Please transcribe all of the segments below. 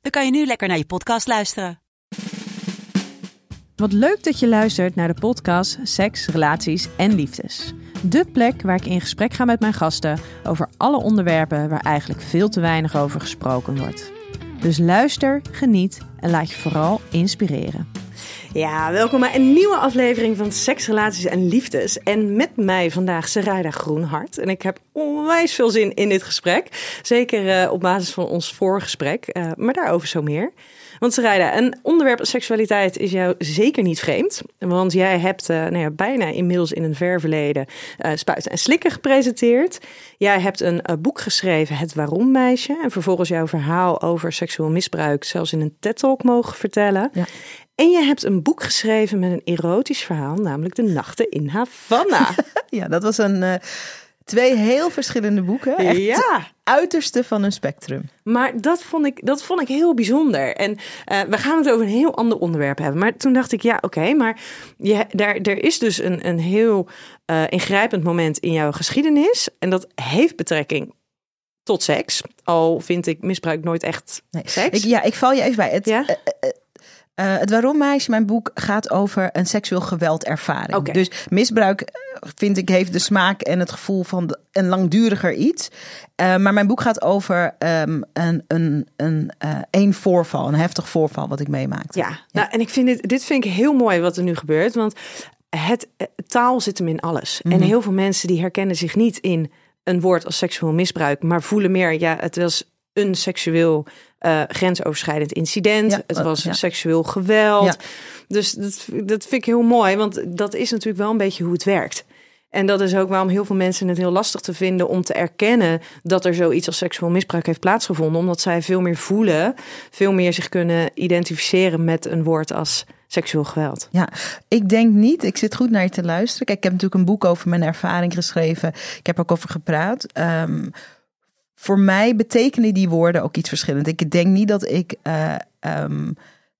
dan kan je nu lekker naar je podcast luisteren. Wat leuk dat je luistert naar de podcast Seks, Relaties en Liefdes. De plek waar ik in gesprek ga met mijn gasten over alle onderwerpen waar eigenlijk veel te weinig over gesproken wordt. Dus luister, geniet en laat je vooral inspireren. Ja, welkom bij een nieuwe aflevering van Seks, Relaties en Liefdes. En met mij vandaag Sarayda Groenhart. En ik heb onwijs veel zin in dit gesprek. Zeker uh, op basis van ons voorgesprek, uh, maar daarover zo meer. Want Sarayda, een onderwerp seksualiteit is jou zeker niet vreemd. Want jij hebt uh, nou ja, bijna inmiddels in een ver verleden Spuiten en Slikken gepresenteerd. Jij hebt een boek geschreven, Het Waarom Meisje. En vervolgens jouw verhaal over seksueel misbruik zelfs in een TED-talk mogen vertellen. Ja. En je hebt een boek geschreven met een erotisch verhaal, namelijk De Nachten in Havana. ja, dat was een. Uh, twee heel verschillende boeken. Echt ja. uiterste van een spectrum. Maar dat vond ik, dat vond ik heel bijzonder. En uh, we gaan het over een heel ander onderwerp hebben. Maar toen dacht ik, ja, oké, okay, maar je, daar, er is dus een, een heel uh, ingrijpend moment in jouw geschiedenis. En dat heeft betrekking tot seks. Al vind ik misbruik nooit echt nee. seks. Ik, ja, ik val je even bij. Het, ja? Uh, het Waarom Meisje, mijn boek, gaat over een seksueel geweldervaring. Okay. Dus misbruik, eh, vind ik, heeft de smaak en het gevoel van een langduriger iets. Uh, maar mijn boek gaat over um, een, een, een, uh, een voorval, een heftig voorval wat ik meemaakte. Ja, ja. Nou, en ik vind dit, dit vind ik heel mooi wat er nu gebeurt. Want het, taal zit hem in alles. Mm -hmm. En heel veel mensen die herkennen zich niet in een woord als seksueel misbruik, maar voelen meer, ja, het was een seksueel uh, grensoverschrijdend incident. Ja, het was ja. seksueel geweld. Ja. Dus dat, dat vind ik heel mooi, want dat is natuurlijk wel een beetje hoe het werkt. En dat is ook waarom heel veel mensen het heel lastig te vinden om te erkennen dat er zoiets als seksueel misbruik heeft plaatsgevonden. Omdat zij veel meer voelen, veel meer zich kunnen identificeren met een woord als seksueel geweld. Ja, ik denk niet. Ik zit goed naar je te luisteren. Kijk, ik heb natuurlijk een boek over mijn ervaring geschreven. Ik heb ook over gepraat. Um, voor mij betekenen die woorden ook iets verschillend. Ik denk niet dat ik uh, um,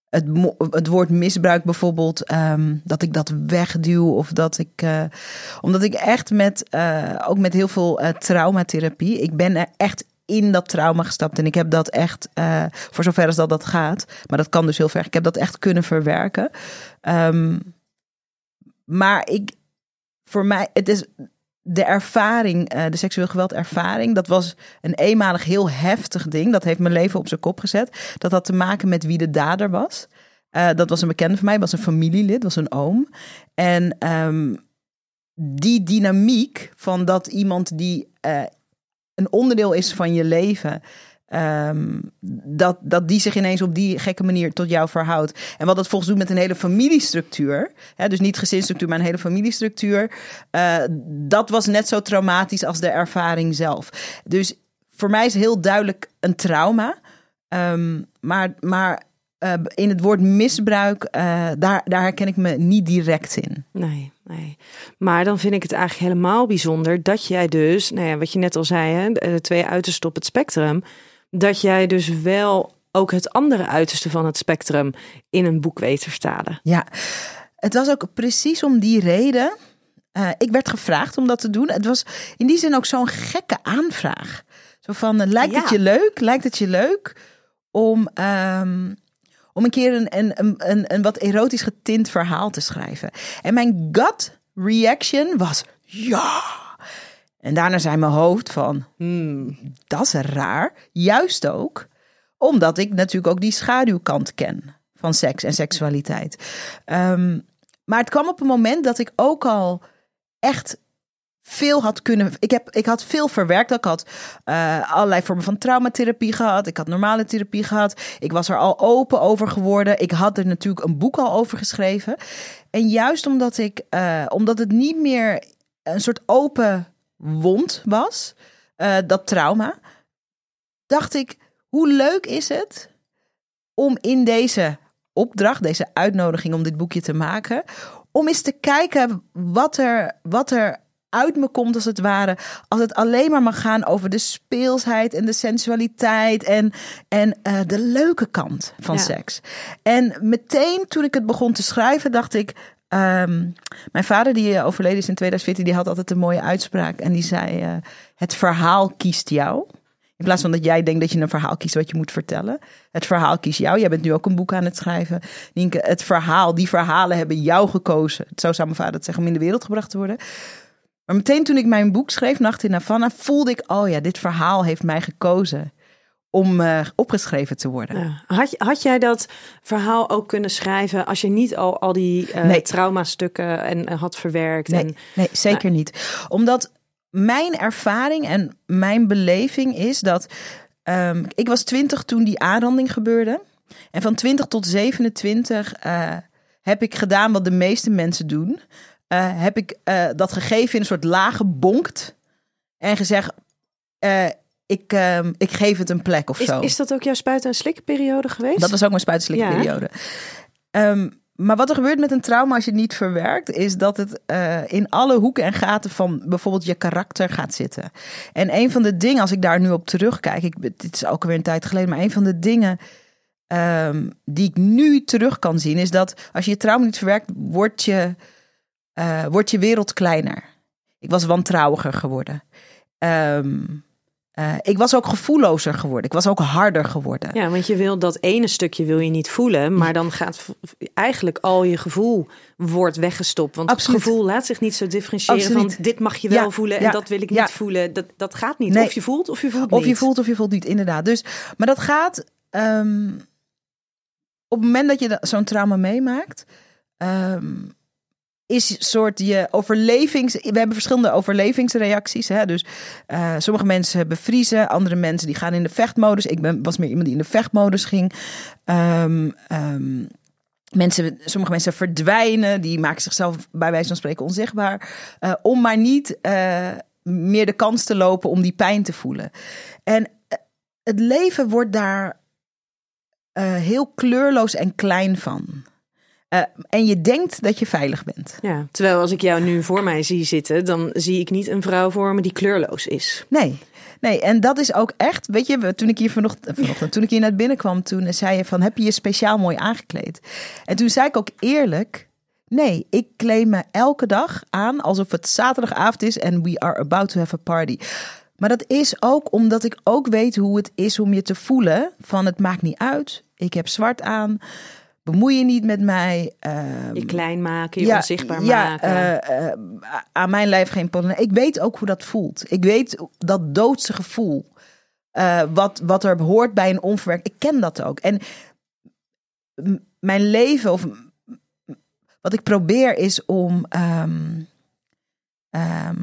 het, het woord misbruik bijvoorbeeld, um, dat ik dat wegduw of dat ik, uh, omdat ik echt met, uh, ook met heel veel traumatherapie, ik ben er echt in dat trauma gestapt en ik heb dat echt, voor zover als dat dat gaat, maar dat kan dus heel ver, ik heb dat echt kunnen verwerken. Um, maar ik, voor mij, het is de ervaring, uh, de seksueel geweld ervaring, dat was een eenmalig heel heftig ding. Dat heeft mijn leven op zijn kop gezet. Dat had te maken met wie de dader was. Uh, dat was een bekende van mij, was een familielid, was een oom. En um, die dynamiek van dat iemand die uh, een onderdeel is van je leven, Um, dat, dat die zich ineens op die gekke manier tot jou verhoudt. En wat dat volgens doet met een hele familiestructuur. Hè, dus niet gezinsstructuur, maar een hele familiestructuur. Uh, dat was net zo traumatisch als de ervaring zelf. Dus voor mij is heel duidelijk een trauma. Um, maar maar uh, in het woord misbruik, uh, daar, daar herken ik me niet direct in. Nee, nee. Maar dan vind ik het eigenlijk helemaal bijzonder dat jij dus, nou ja, wat je net al zei, hè, de twee uitersten op het spectrum dat jij dus wel ook het andere uiterste van het spectrum in een boek weet te vertalen. Ja, het was ook precies om die reden. Uh, ik werd gevraagd om dat te doen. Het was in die zin ook zo'n gekke aanvraag. Zo van, uh, lijkt ja. het je leuk? Lijkt het je leuk om, um, om een keer een, een, een, een wat erotisch getint verhaal te schrijven? En mijn gut reaction was ja. En daarna zei mijn hoofd van, hmm, dat is raar. Juist ook omdat ik natuurlijk ook die schaduwkant ken van seks en seksualiteit. Um, maar het kwam op een moment dat ik ook al echt veel had kunnen. Ik, heb, ik had veel verwerkt. Ik had uh, allerlei vormen van traumatherapie gehad. Ik had normale therapie gehad. Ik was er al open over geworden. Ik had er natuurlijk een boek al over geschreven. En juist omdat ik, uh, omdat het niet meer een soort open wond was, uh, dat trauma, dacht ik, hoe leuk is het om in deze opdracht, deze uitnodiging om dit boekje te maken, om eens te kijken wat er, wat er uit me komt, als het ware. Als het alleen maar mag gaan over de speelsheid en de sensualiteit en, en uh, de leuke kant van Ja. seks. En meteen toen ik het begon te schrijven, dacht ik. Ehm, mijn vader, die eh, overleden is in 2014, die had altijd een mooie uitspraak. En die zei: eh, Het verhaal kiest jou. In plaats van dat jij denkt dat je een verhaal kiest wat je moet vertellen. Het verhaal kiest jou. Jij bent nu ook een boek aan het schrijven. Nienke, het verhaal, die verhalen hebben jou gekozen. Zo zou mijn vader het zeggen, om in de wereld gebracht te worden. Maar meteen toen ik mijn boek schreef, Nacht in Havana, voelde ik, oh ja, dit verhaal heeft mij gekozen om eh, opgeschreven te worden. Ja. Had, had jij dat verhaal ook kunnen schrijven als je niet al, al die eh Nee. traumastukken en, eh, had verwerkt? Nee, En, nee zeker niet. Omdat mijn ervaring en mijn beleving is dat. ehm, ik was twintig toen die aanranding gebeurde. En van 20 tot 27 eh, heb ik gedaan wat de meeste mensen doen. Heb ik dat gegeven in een soort lage bonkt. En gezegd: ik, ehm, ik geef het een plek of is, zo. is dat ook jouw spuiten- en slikperiode geweest? Dat was ook mijn spuitenslikperiode. Ehm maar wat er gebeurt met een trauma als je het niet verwerkt, is dat het eh, in alle hoeken en gaten van bijvoorbeeld je karakter gaat zitten. En een van de dingen, als ik daar nu op terugkijk, ik, dit is ook alweer een tijd geleden, maar een van de dingen ehm, die ik nu terug kan zien, is dat als je je trauma niet verwerkt, wordt je, eh, wordt je wereld kleiner. Ik was wantrouwiger geworden. Ehm, eh, ik was ook gevoellozer geworden. Ik was ook harder geworden. Ja, want je wil dat ene stukje wil je niet voelen, maar dan gaat eigenlijk al je gevoel wordt weggestopt. Want Absoluut. het gevoel laat zich niet zo differentiëren Absoluut. van dit mag je wel Ja, voelen en ja, dat wil ik ja. niet voelen. Dat, dat gaat niet. Nee. Of je voelt of je voelt Of niet. je voelt of je voelt niet, inderdaad. Dus, maar dat gaat ehm, op het moment dat je zo'n trauma meemaakt, ehm, is soort je overlevings. We hebben verschillende overlevingsreacties. Hè? Dus eh, sommige mensen bevriezen, andere mensen die gaan in de vechtmodus. Ik ben, was meer iemand die in de vechtmodus ging. Ehm, ehm, Mensen, sommige mensen verdwijnen, die maken zichzelf bij wijze van spreken onzichtbaar. eh, om maar niet eh, meer de kans te lopen om die pijn te voelen. En het leven wordt daar heel kleurloos en klein van. Eh, en je denkt dat je veilig bent. Ja, terwijl als ik jou nu voor mij zie zitten, dan zie ik niet een vrouw voor me die kleurloos is. Nee, nee, en dat is ook echt. Weet je, toen ik hier vanochtend, eh, vanochtend toen ik hier net binnenkwam, toen zei je van, heb je je speciaal mooi aangekleed? En toen zei ik ook eerlijk, nee, ik kleed me elke dag aan alsof het zaterdagavond is en we are about to have a party. Maar dat is ook omdat ik ook weet hoe het is om je te voelen van het maakt niet uit. Ik heb zwart aan. Bemoei je niet met mij. ehm, Je klein maken, je onzichtbaar ja, maken. eh, eh, aan mijn lijf geen pollen. Ik weet ook hoe dat voelt. Ik weet dat doodse gevoel. eh, wat, wat er hoort bij een onverwerkt. Ik ken dat ook. En mijn leven, of wat ik probeer, is om. ehm, ehm,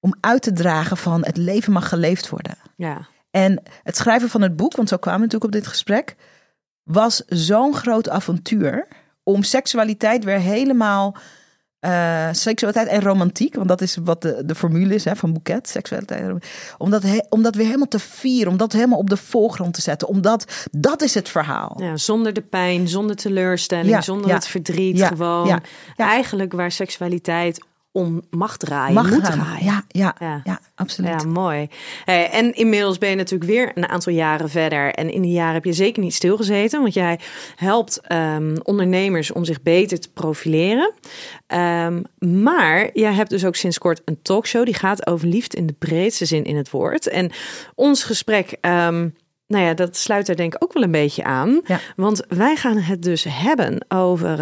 om uit te dragen van het leven mag geleefd worden. ja. En het schrijven van het boek, want zo kwamen we natuurlijk op dit gesprek, was zo'n groot avontuur om seksualiteit weer helemaal. eh, seksualiteit en romantiek, want dat is wat de, de formule is hè, van Boeket, seksualiteit. en romantiek. Om dat, he- om dat weer helemaal te vieren, om dat helemaal op de voorgrond te zetten. Omdat dat is het verhaal. ja, zonder de pijn, zonder teleurstelling, Ja, zonder ja. het verdriet. Ja, gewoon eigenlijk waar seksualiteit om mag draaien, Mag moet gaan. draaien. Ja, ja, Ja. ja. absoluut. Ja, mooi. Hey, en inmiddels ben je natuurlijk weer een aantal jaren verder. En in die jaren heb je zeker niet stilgezeten. Want jij helpt ehm, ondernemers om zich beter te profileren. Ehm, maar jij hebt dus ook sinds kort een talkshow. Die gaat over liefde in de breedste zin in het woord. En ons gesprek... ehm, nou ja, dat sluit er denk ik ook wel een beetje aan. Ja. Want wij gaan het dus hebben over,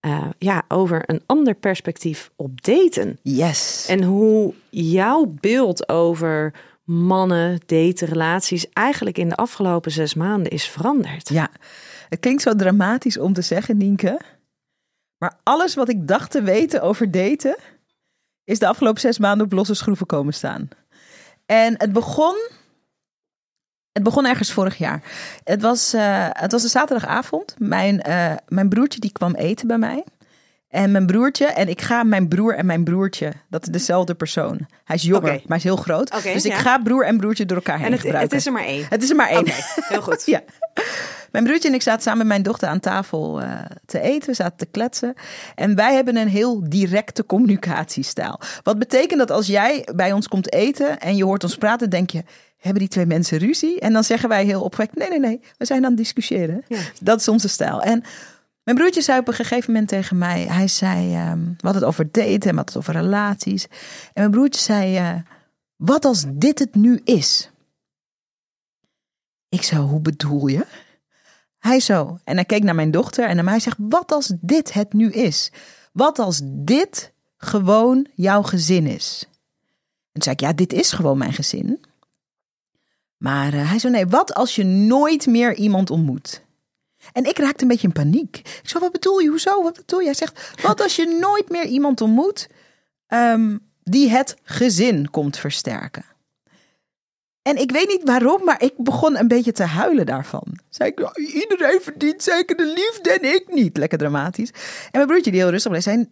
eh, ja, over een ander perspectief op daten. Yes. En hoe jouw beeld over mannen, daten, relaties eigenlijk in de afgelopen zes maanden is veranderd. Ja, het klinkt zo dramatisch om te zeggen, Nienke. Maar alles wat ik dacht te weten over daten, is de afgelopen zes maanden op losse schroeven komen staan. En het begon. Het begon ergens vorig jaar. Het was, eh, het was een zaterdagavond. Mijn, eh, mijn broertje die kwam eten bij mij. En mijn broertje, en ik ga mijn broer en mijn broertje, dat is dezelfde persoon. Hij is jonger, maar hij is heel groot. Dus ik ja. ga broer en broertje door elkaar heen en het, gebruiken. het is er maar één. Het is er maar één. Heel goed. Ja. Mijn broertje en ik zaten samen met mijn dochter aan tafel uh, te eten. We zaten te kletsen. En wij hebben een heel directe communicatiestijl. Wat betekent dat als jij bij ons komt eten en je hoort ons praten, denk je hebben die twee mensen ruzie? En dan zeggen wij heel opgewekt, nee, nee, nee, we zijn aan het discussiëren. Ja. Dat is onze stijl. En mijn broertje zei op een gegeven moment tegen mij, hij zei, um, we hadden het over daten en wat het over relaties. En mijn broertje zei, uh, wat als dit het nu is? Ik zo, hoe bedoel je? Hij zo, en hij keek naar mijn dochter en naar mij zegt, wat als dit het nu is? Wat als dit gewoon jouw gezin is? En toen zei ik, ja, dit is gewoon mijn gezin. Maar uh, hij zei, nee, wat als je nooit meer iemand ontmoet? En ik raakte een beetje in paniek. Ik zei, wat bedoel je? Hoezo? Wat bedoel je? Hij zegt, wat als je nooit meer iemand ontmoet um, die het gezin komt versterken? En ik weet niet waarom, maar ik begon een beetje te huilen daarvan. Zei ik, iedereen verdient zeker de liefde en ik niet. Lekker dramatisch. En mijn broertje die heel rustig bleef, zei,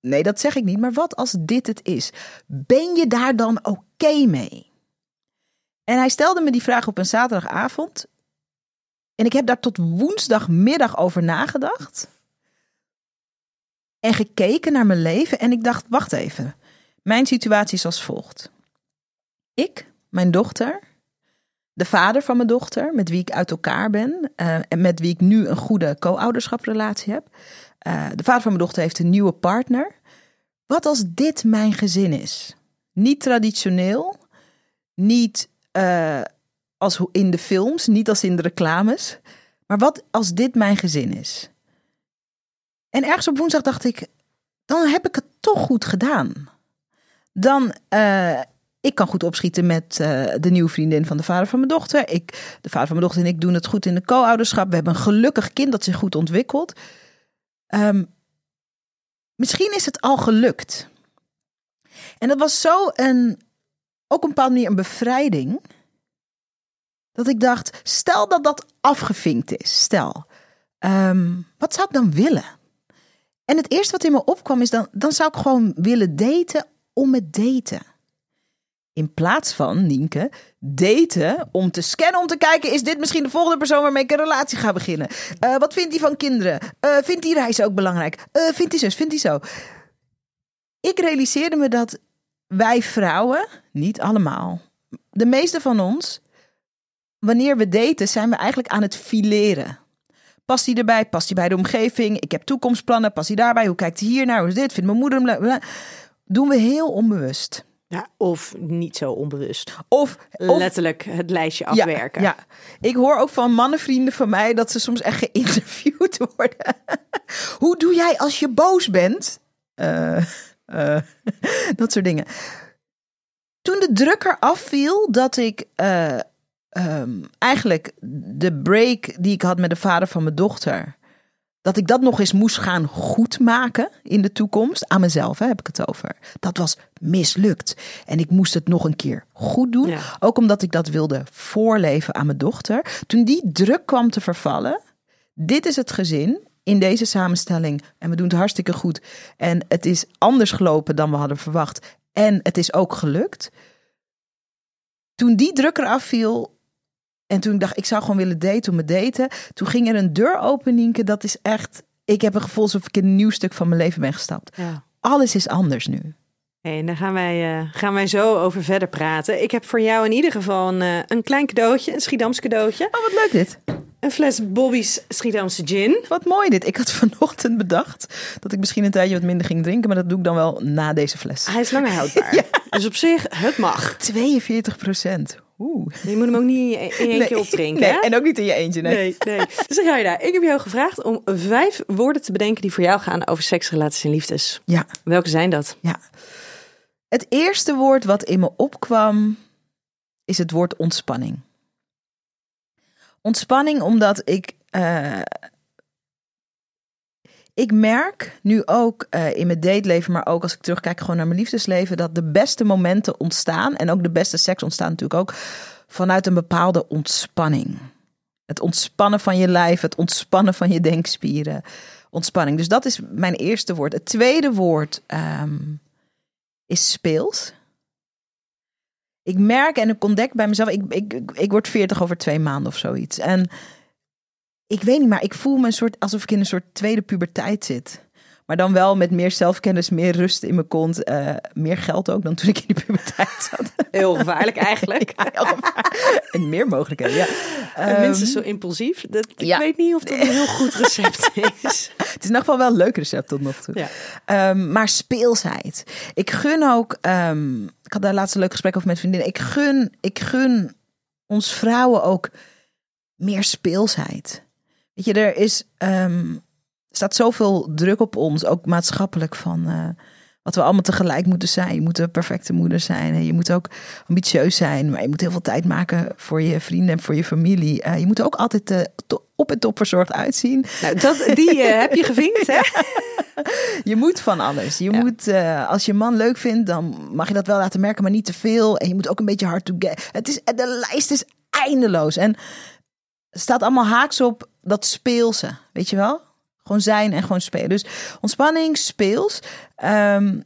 nee dat zeg ik niet, maar wat als dit het is? Ben je daar dan oké mee? En hij stelde me die vraag op een zaterdagavond. En ik heb daar tot woensdagmiddag over nagedacht. En gekeken naar mijn leven. En ik dacht, wacht even. Mijn situatie is als volgt. Ik, mijn dochter, de vader van mijn dochter, met wie ik uit elkaar ben. Uh, en met wie ik nu een goede co-ouderschaprelatie heb. Uh, de vader van mijn dochter heeft een nieuwe partner. Wat als dit mijn gezin is? Niet traditioneel, niet uh, als in de films, niet als in de reclames. Maar wat als dit mijn gezin is? En ergens op woensdag dacht ik, dan heb ik het toch goed gedaan. Dan, uh, ik kan goed opschieten met uh, de nieuwe vriendin van de vader van mijn dochter. Ik, de vader van mijn dochter en ik doen het goed in de co-ouderschap. We hebben een gelukkig kind dat zich goed ontwikkelt. Um, misschien is het al gelukt. En dat was zo een, ook een bepaalde manier een bevrijding. Dat ik dacht, stel dat dat afgevinkt is. Stel, um, wat zou ik dan willen? En het eerste wat in me opkwam is dan, dan zou ik gewoon willen daten om het daten. In plaats van, Nienke, daten om te scannen, om te kijken... is dit misschien de volgende persoon waarmee ik een relatie ga beginnen? Uh, wat vindt hij van kinderen? Uh, vindt die reis ook belangrijk? Uh, vindt hij zus, vindt hij zo? Ik realiseerde me dat wij vrouwen, niet allemaal, de meeste van ons, wanneer we daten, zijn we eigenlijk aan het fileren. Past hij erbij? Past hij bij de omgeving? Ik heb toekomstplannen. Past hij daarbij? Hoe kijkt hij hier naar? Hoe is dit? Vindt mijn moeder hem Doen we heel onbewust. Ja, of niet zo onbewust. Of, letterlijk het lijstje afwerken. Ja, ja, ik hoor ook van mannenvrienden van mij dat ze soms echt geïnterviewd worden. Hoe doe jij als je boos bent? Uh, uh, dat soort dingen. Toen de drukker afviel dat ik uh, um, eigenlijk de break die ik had met de vader van mijn dochter. Dat ik dat nog eens moest gaan goedmaken in de toekomst. Aan mezelf hè, heb ik het over. Dat was mislukt. En ik moest het nog een keer goed doen. Ook omdat ik dat wilde voorleven aan mijn dochter. Toen die druk kwam te vervallen. Dit is het gezin in deze samenstelling. En we doen het hartstikke goed. En het is anders gelopen dan we hadden verwacht. En het is ook gelukt. Toen die druk eraf viel, en toen dacht ik, ik zou gewoon willen daten om me daten. Toen ging er een deur open, Nienke. Dat is echt, ik heb een gevoel alsof ik in een nieuw stuk van mijn leven ben gestapt. Ja. Alles is anders nu. Hey, en daar gaan wij, uh, gaan wij zo over verder praten. Ik heb voor jou in ieder geval een, uh, een klein cadeautje, een Schiedams cadeautje. Oh, wat leuk dit. Een fles Bobby's Schiedamse gin. Wat mooi dit. Ik had vanochtend bedacht dat ik misschien een tijdje wat minder ging drinken. Maar dat doe ik dan wel na deze fles. Hij is langer houdbaar. ja. Dus op zich, het mag. 42 procent. Oeh. Je moet hem ook niet in één nee, keer opdrinken. Nee, en ook niet in je eentje. Nee, nee. nee. Dus je daar. Ik heb jou gevraagd om vijf woorden te bedenken die voor jou gaan over seks, relaties en liefdes. Ja. Welke zijn dat? Ja. Het eerste woord wat in me opkwam is het woord ontspanning. Ontspanning omdat ik. Uh, ik merk nu ook uh, in mijn dateleven, maar ook als ik terugkijk gewoon naar mijn liefdesleven, dat de beste momenten ontstaan en ook de beste seks ontstaan natuurlijk ook vanuit een bepaalde ontspanning. Het ontspannen van je lijf, het ontspannen van je denkspieren. Ontspanning. Dus dat is mijn eerste woord. Het tweede woord um, is speels. Ik merk en ik ontdek bij mezelf, ik, ik, ik word 40 over twee maanden of zoiets. En ik weet niet, maar ik voel me een soort alsof ik in een soort tweede puberteit zit. Maar dan wel met meer zelfkennis, meer rust in mijn kont. eh, meer geld ook dan toen ik in die puberteit zat. Heel gevaarlijk eigenlijk. en meer mogelijkheden, ja. En Ehm, mensen zo impulsief. Dat, ik ja. weet niet of dat een heel goed recept is. Het is in ieder geval wel een leuk recept tot nog toe. Ja. Ehm, maar speelsheid. Ik gun ook. ehm, ik had daar laatst een leuk gesprek over met vriendinnen. Ik gun, ik gun ons vrouwen ook meer speelsheid. Weet je, er is. ehm, er staat zoveel druk op ons, ook maatschappelijk, van eh, wat we allemaal tegelijk moeten zijn. Je moet een perfecte moeder zijn. En je moet ook ambitieus zijn. Maar je moet heel veel tijd maken voor je vrienden en voor je familie. Eh, je moet ook altijd eh, op en top verzorgd uitzien. Nou, dat, die heb je gevinkt, hè? Je moet van alles. Je Ja. moet, als je man leuk vindt, dan mag je dat wel laten merken, maar niet te veel. En je moet ook een beetje hard to get. Het is, de lijst is eindeloos. En staat allemaal haaks op dat speelse. Weet je wel? Gewoon zijn en gewoon spelen. Dus ontspanning, speels. Ehm,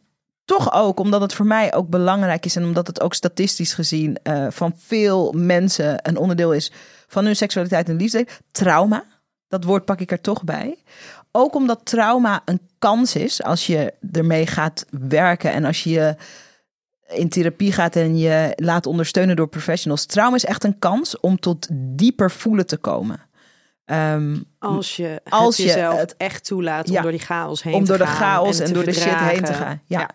toch ook omdat het voor mij ook belangrijk is en omdat het ook statistisch gezien eh, van veel mensen een onderdeel is van hun seksualiteit en liefde. Trauma. Dat woord pak ik er toch bij. Ook omdat trauma een kans is als je ermee gaat werken en als je je in therapie gaat en je laat ondersteunen door professionals. Trauma is echt een kans om tot dieper voelen te komen. Ehm, Als je, Als als je het- echt toelaat om Ja. door die chaos heen om te door de gaan chaos en, door de shit heen te verdragen. gaan. Ja.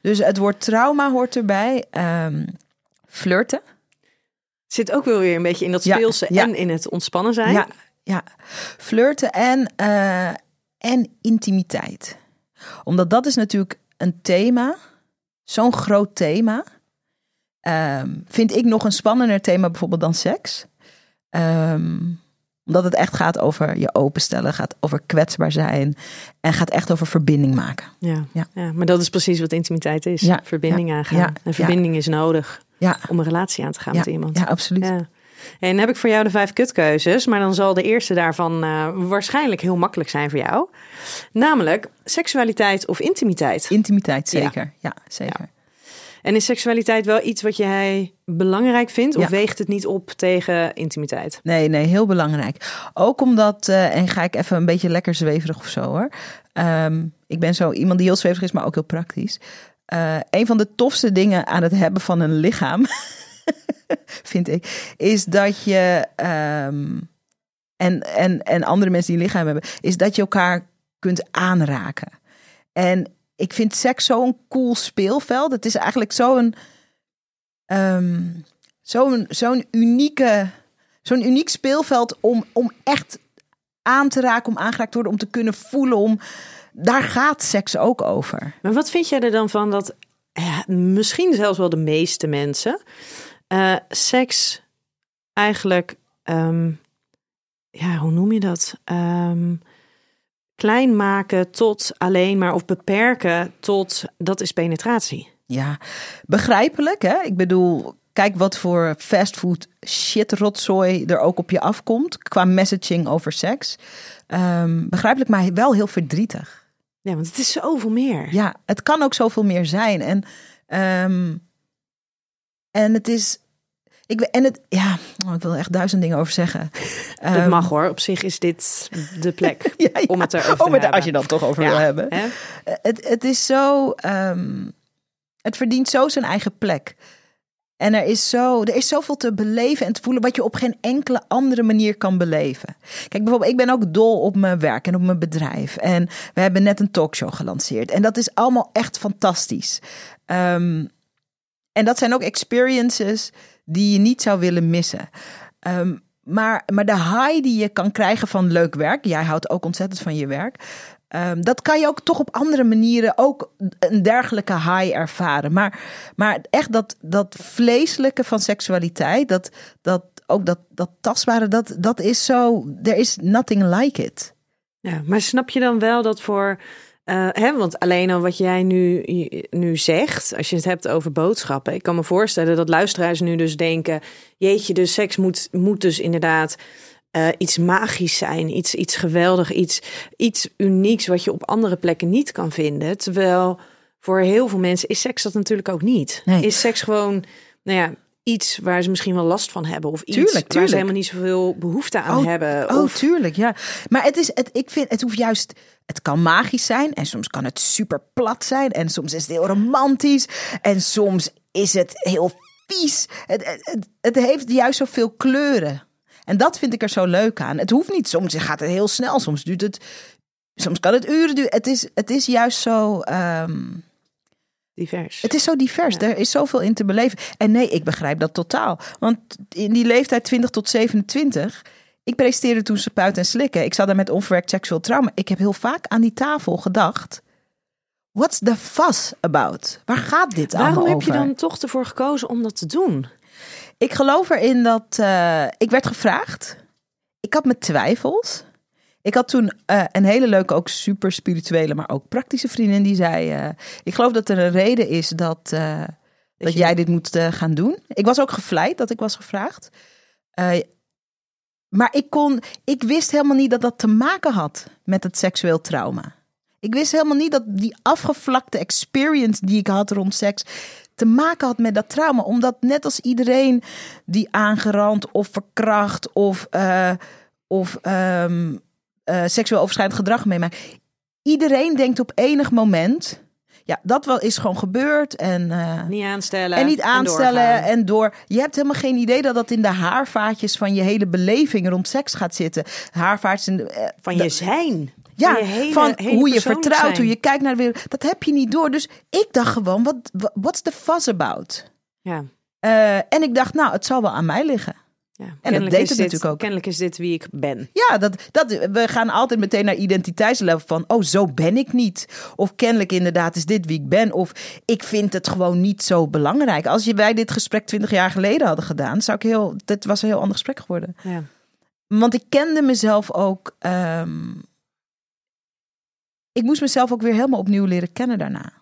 Dus het woord trauma hoort erbij. Ehm, flirten. Zit ook wel weer een beetje in dat speelse ja. en in het ontspannen zijn. Ja, ja. Flirten en, eh, en intimiteit. Omdat dat is natuurlijk een thema, zo'n groot thema. Ehm, vind ik nog een spannender thema bijvoorbeeld dan seks. Ehm, omdat het echt gaat over je openstellen, gaat over kwetsbaar zijn en gaat echt over verbinding maken. Ja. Ja. Ja. maar dat is precies wat intimiteit is. Ja, Verbinding ja, aangaan. ja, en verbinding is nodig Ja, om een relatie aan te gaan met iemand. ja absoluut. En dan heb ik voor jou de vijf kutkeuzes, maar dan zal de eerste daarvan eh, waarschijnlijk heel makkelijk zijn voor jou. Namelijk seksualiteit of intimiteit. Intimiteit, zeker. Ja, zeker. En is seksualiteit wel iets wat jij belangrijk vindt of Ja. weegt het niet op tegen intimiteit? Nee, nee, heel belangrijk. Ook omdat, eh, en ga ik even een beetje lekker zweverig of zo hoor. Ehm, ik ben zo iemand die heel zweverig is, maar ook heel praktisch. Eh, een van de tofste dingen aan het hebben van een lichaam, vind ik, is dat je, ehm, en, en, en andere mensen die een lichaam hebben, is dat je elkaar kunt aanraken. En ik vind seks zo'n cool speelveld. Het is eigenlijk zo'n, ehm, zo'n, zo'n unieke zo'n uniek speelveld om, om echt aan te raken, om aangeraakt te worden, om te kunnen voelen. Om, daar gaat seks ook over. Maar wat vind jij er dan van dat ja, misschien zelfs wel de meeste mensen eh, seks eigenlijk, ehm, ja, hoe noem je dat? Ehm, klein maken tot alleen maar of beperken tot dat is penetratie. Ja, begrijpelijk hè. Ik bedoel, kijk wat voor fastfood shit rotzooi er ook op je afkomt qua messaging over seks. Ehm, begrijpelijk, maar wel heel verdrietig. Ja, want het is zoveel meer. Ja, het kan ook zoveel meer zijn. En, ehm, en het is. Ik, en het, ja, oh, ik wil er echt duizend dingen over zeggen. Dat Ehm, mag hoor. Op zich is dit de plek Ja, ja. om het erover te Oh, hebben. als je dan toch over Ja, wil hebben. hè? Het, het is zo. ehm, het verdient zo zijn eigen plek. En er is, zo, er is zoveel te beleven en te voelen wat je op geen enkele andere manier kan beleven. Kijk, bijvoorbeeld, ik ben ook dol op mijn werk en op mijn bedrijf. En we hebben net een talkshow gelanceerd. En dat is allemaal echt fantastisch. Ehm, en dat zijn ook experiences die je niet zou willen missen. Ehm, maar, maar de high die je kan krijgen van leuk werk, jij houdt ook ontzettend van je werk. ehm, dat kan je ook toch op andere manieren ook een dergelijke high ervaren. Maar, maar echt dat, dat vleeselijke van seksualiteit, dat, dat, ook dat, dat tastbare, dat, dat is zo. There is nothing like it. Ja, maar snap je dan wel dat voor. Eh, hè, want alleen al wat jij nu, nu zegt, als je het hebt over boodschappen. Ik kan me voorstellen dat luisteraars nu dus denken: jeetje, dus seks moet, moet dus inderdaad eh, iets magisch zijn. Iets, iets geweldig, iets, iets unieks wat je op andere plekken niet kan vinden. Terwijl voor heel veel mensen is seks dat natuurlijk ook niet. Nee. Is seks gewoon, nou ja, iets waar ze misschien wel last van hebben. Of iets Tuurlijk, waar ze helemaal niet zoveel behoefte aan Oh, hebben. Oh, of, tuurlijk, ja. Maar het is, het, ik vind, het hoeft juist, het kan magisch zijn en soms kan het super plat zijn en soms is het heel romantisch en soms is het heel vies. Het, het, het, het heeft juist zoveel kleuren. En dat vind ik er zo leuk aan. Het hoeft niet, soms gaat het heel snel, soms duurt het, soms kan het uren duren. Het is, het is juist zo, ehm, divers. het is zo divers. Er is zoveel in te beleven. En nee, ik begrijp dat totaal. Want in die leeftijd 20 tot 27. Ik presteerde toen spuiten en slikken. Ik zat daar met onverwerkt seksueel trauma. Ik heb heel vaak aan die tafel gedacht. What's the fuss about? Waar gaat dit Waarom allemaal heb je over? dan toch ervoor gekozen om dat te doen? Ik geloof erin dat eh, ik werd gevraagd. Ik had mijn twijfels. Ik had toen eh, een hele leuke, ook super spirituele, maar ook praktische vriendin die zei: eh, Ik geloof dat er een reden is dat, eh, dat jij dit moet gaan doen. Ik was ook gevleid dat ik was gevraagd. Maar ik, kon, ik wist helemaal niet dat dat te maken had met het seksueel trauma. Ik wist helemaal niet dat die afgevlakte experience die ik had rond seks te maken had met dat trauma. Omdat net als iedereen die aangerand of verkracht of, of ehm, eh, seksueel overschrijdend gedrag meemaakt. Iedereen denkt op enig moment, ja, dat wel is gewoon gebeurd en... eh, Niet aanstellen. en niet aanstellen en, door. Je hebt helemaal geen idee dat dat in de haarvaatjes van je hele beleving rond seks gaat zitten. Haarvaatjes in de, eh, Van je zijn. ja, van je hele- van hele hoe je vertrouwt, zijn. hoe je kijkt naar de wereld. Dat heb je niet door. Dus ik dacht gewoon, wat what's the fuss about? Ja. En ik dacht, nou, het zal wel aan mij liggen. Ja, dat kennelijk deed het dit, natuurlijk ook. Kennelijk is dit wie ik ben. Ja, dat, dat, we gaan altijd meteen naar identiteitslevel van, oh, zo ben ik niet. Of kennelijk inderdaad is dit wie ik ben. Of ik vind het gewoon niet zo belangrijk. Als je, wij dit gesprek twintig jaar geleden hadden gedaan, zou ik heel, dit was een heel ander gesprek geworden. Ja. Want ik kende mezelf ook. ehm, ik moest mezelf ook weer helemaal opnieuw leren kennen daarna.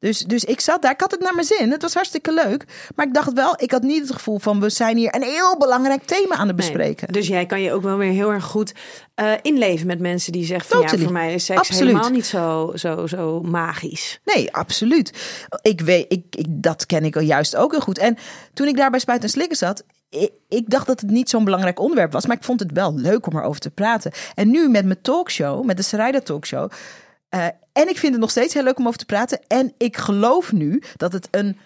Dus, dus ik zat daar, ik had het naar mijn zin. Het was hartstikke leuk. Maar ik dacht wel, ik had niet het gevoel van we zijn hier een heel belangrijk thema aan het Nee. bespreken. Dus jij kan je ook wel weer heel erg goed eh, inleven met mensen die zeggen van ja, voor mij is seks Absoluut. helemaal niet zo, zo, zo magisch. Nee, absoluut. Ik weet, ik, ik, dat ken ik al juist ook heel goed. En toen ik daar bij Spuit en Slikken zat, ik, ik dacht dat het niet zo'n belangrijk onderwerp was, maar ik vond het wel leuk om erover te praten. En nu met mijn talkshow, met de Sarayda Talkshow, eh, en ik vind het nog steeds heel leuk om over te praten. En ik geloof nu dat het een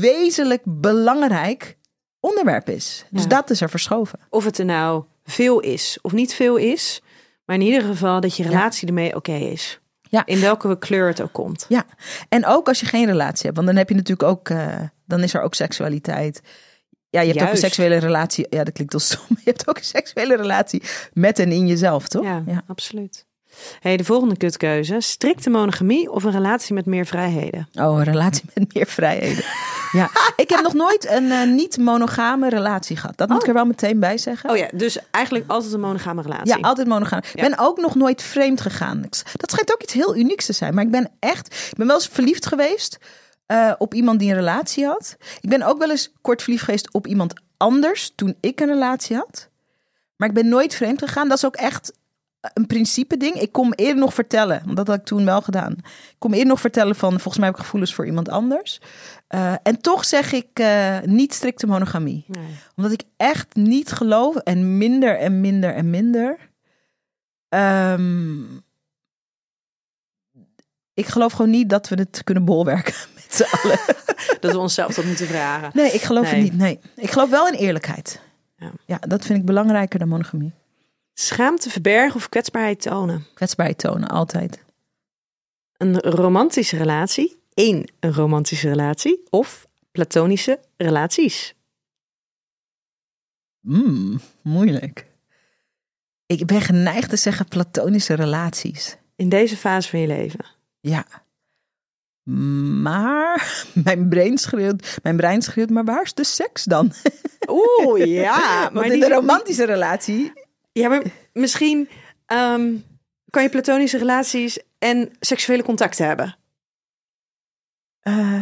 wezenlijk belangrijk onderwerp is. Dus Ja. dat is er verschoven. Of het er nou veel is of niet veel is. Maar in ieder geval dat je relatie ermee oké is. Ja. In welke kleur het ook komt. Ja, en ook als je geen relatie hebt, want dan heb je natuurlijk ook, eh, dan is er ook seksualiteit. Ja, je hebt ook een seksuele relatie. Ja, dat klinkt al stom. Je hebt ook een seksuele relatie met en in jezelf, toch? Ja, absoluut. Hey, de volgende kutkeuze. Strikte monogamie of een relatie met meer vrijheden? Oh, een relatie met meer vrijheden. ja, ik heb nog nooit een eh, niet-monogame relatie gehad. Dat moet Oh. ik er wel meteen bij zeggen. Oh ja, dus eigenlijk altijd een monogame relatie. Ja, altijd monogaam. Ik Ja. ben ook nog nooit vreemd gegaan. Dat schijnt ook iets heel unieks te zijn. Maar ik ben echt... Ik ben wel eens verliefd geweest eh, op iemand die een relatie had. Ik ben ook wel eens kort verliefd geweest op iemand anders toen ik een relatie had. Maar ik ben nooit vreemd gegaan. Dat is ook echt een principe ding. Ik kom eerder nog vertellen, want dat had ik toen wel gedaan. Ik kom eerder nog vertellen van, volgens mij heb ik gevoelens voor iemand anders. Eh, en toch zeg ik eh, niet strikte monogamie Nee. omdat ik echt niet geloof en minder en minder en minder. Ehm, ik geloof gewoon niet dat we het kunnen bolwerken met z'n allen. Dat we onszelf dat moeten vragen. Nee, ik geloof Nee. het niet. Nee, ik geloof wel in eerlijkheid. Ja. Ja. dat vind ik belangrijker dan monogamie. Schaamte verbergen of kwetsbaarheid tonen? Kwetsbaarheid tonen, altijd. Een romantische relatie. één een romantische relatie. Of platonische relaties. Mm, moeilijk. Ik ben geneigd te zeggen platonische relaties. In deze fase van je leven. Ja. Maar mijn brein schreeuwt, mijn brein schreeuwt, maar waar is de seks dan? Oeh, ja. Want in de romantische relatie Ja, maar misschien ehm, kan je platonische relaties en seksuele contacten hebben. Eh,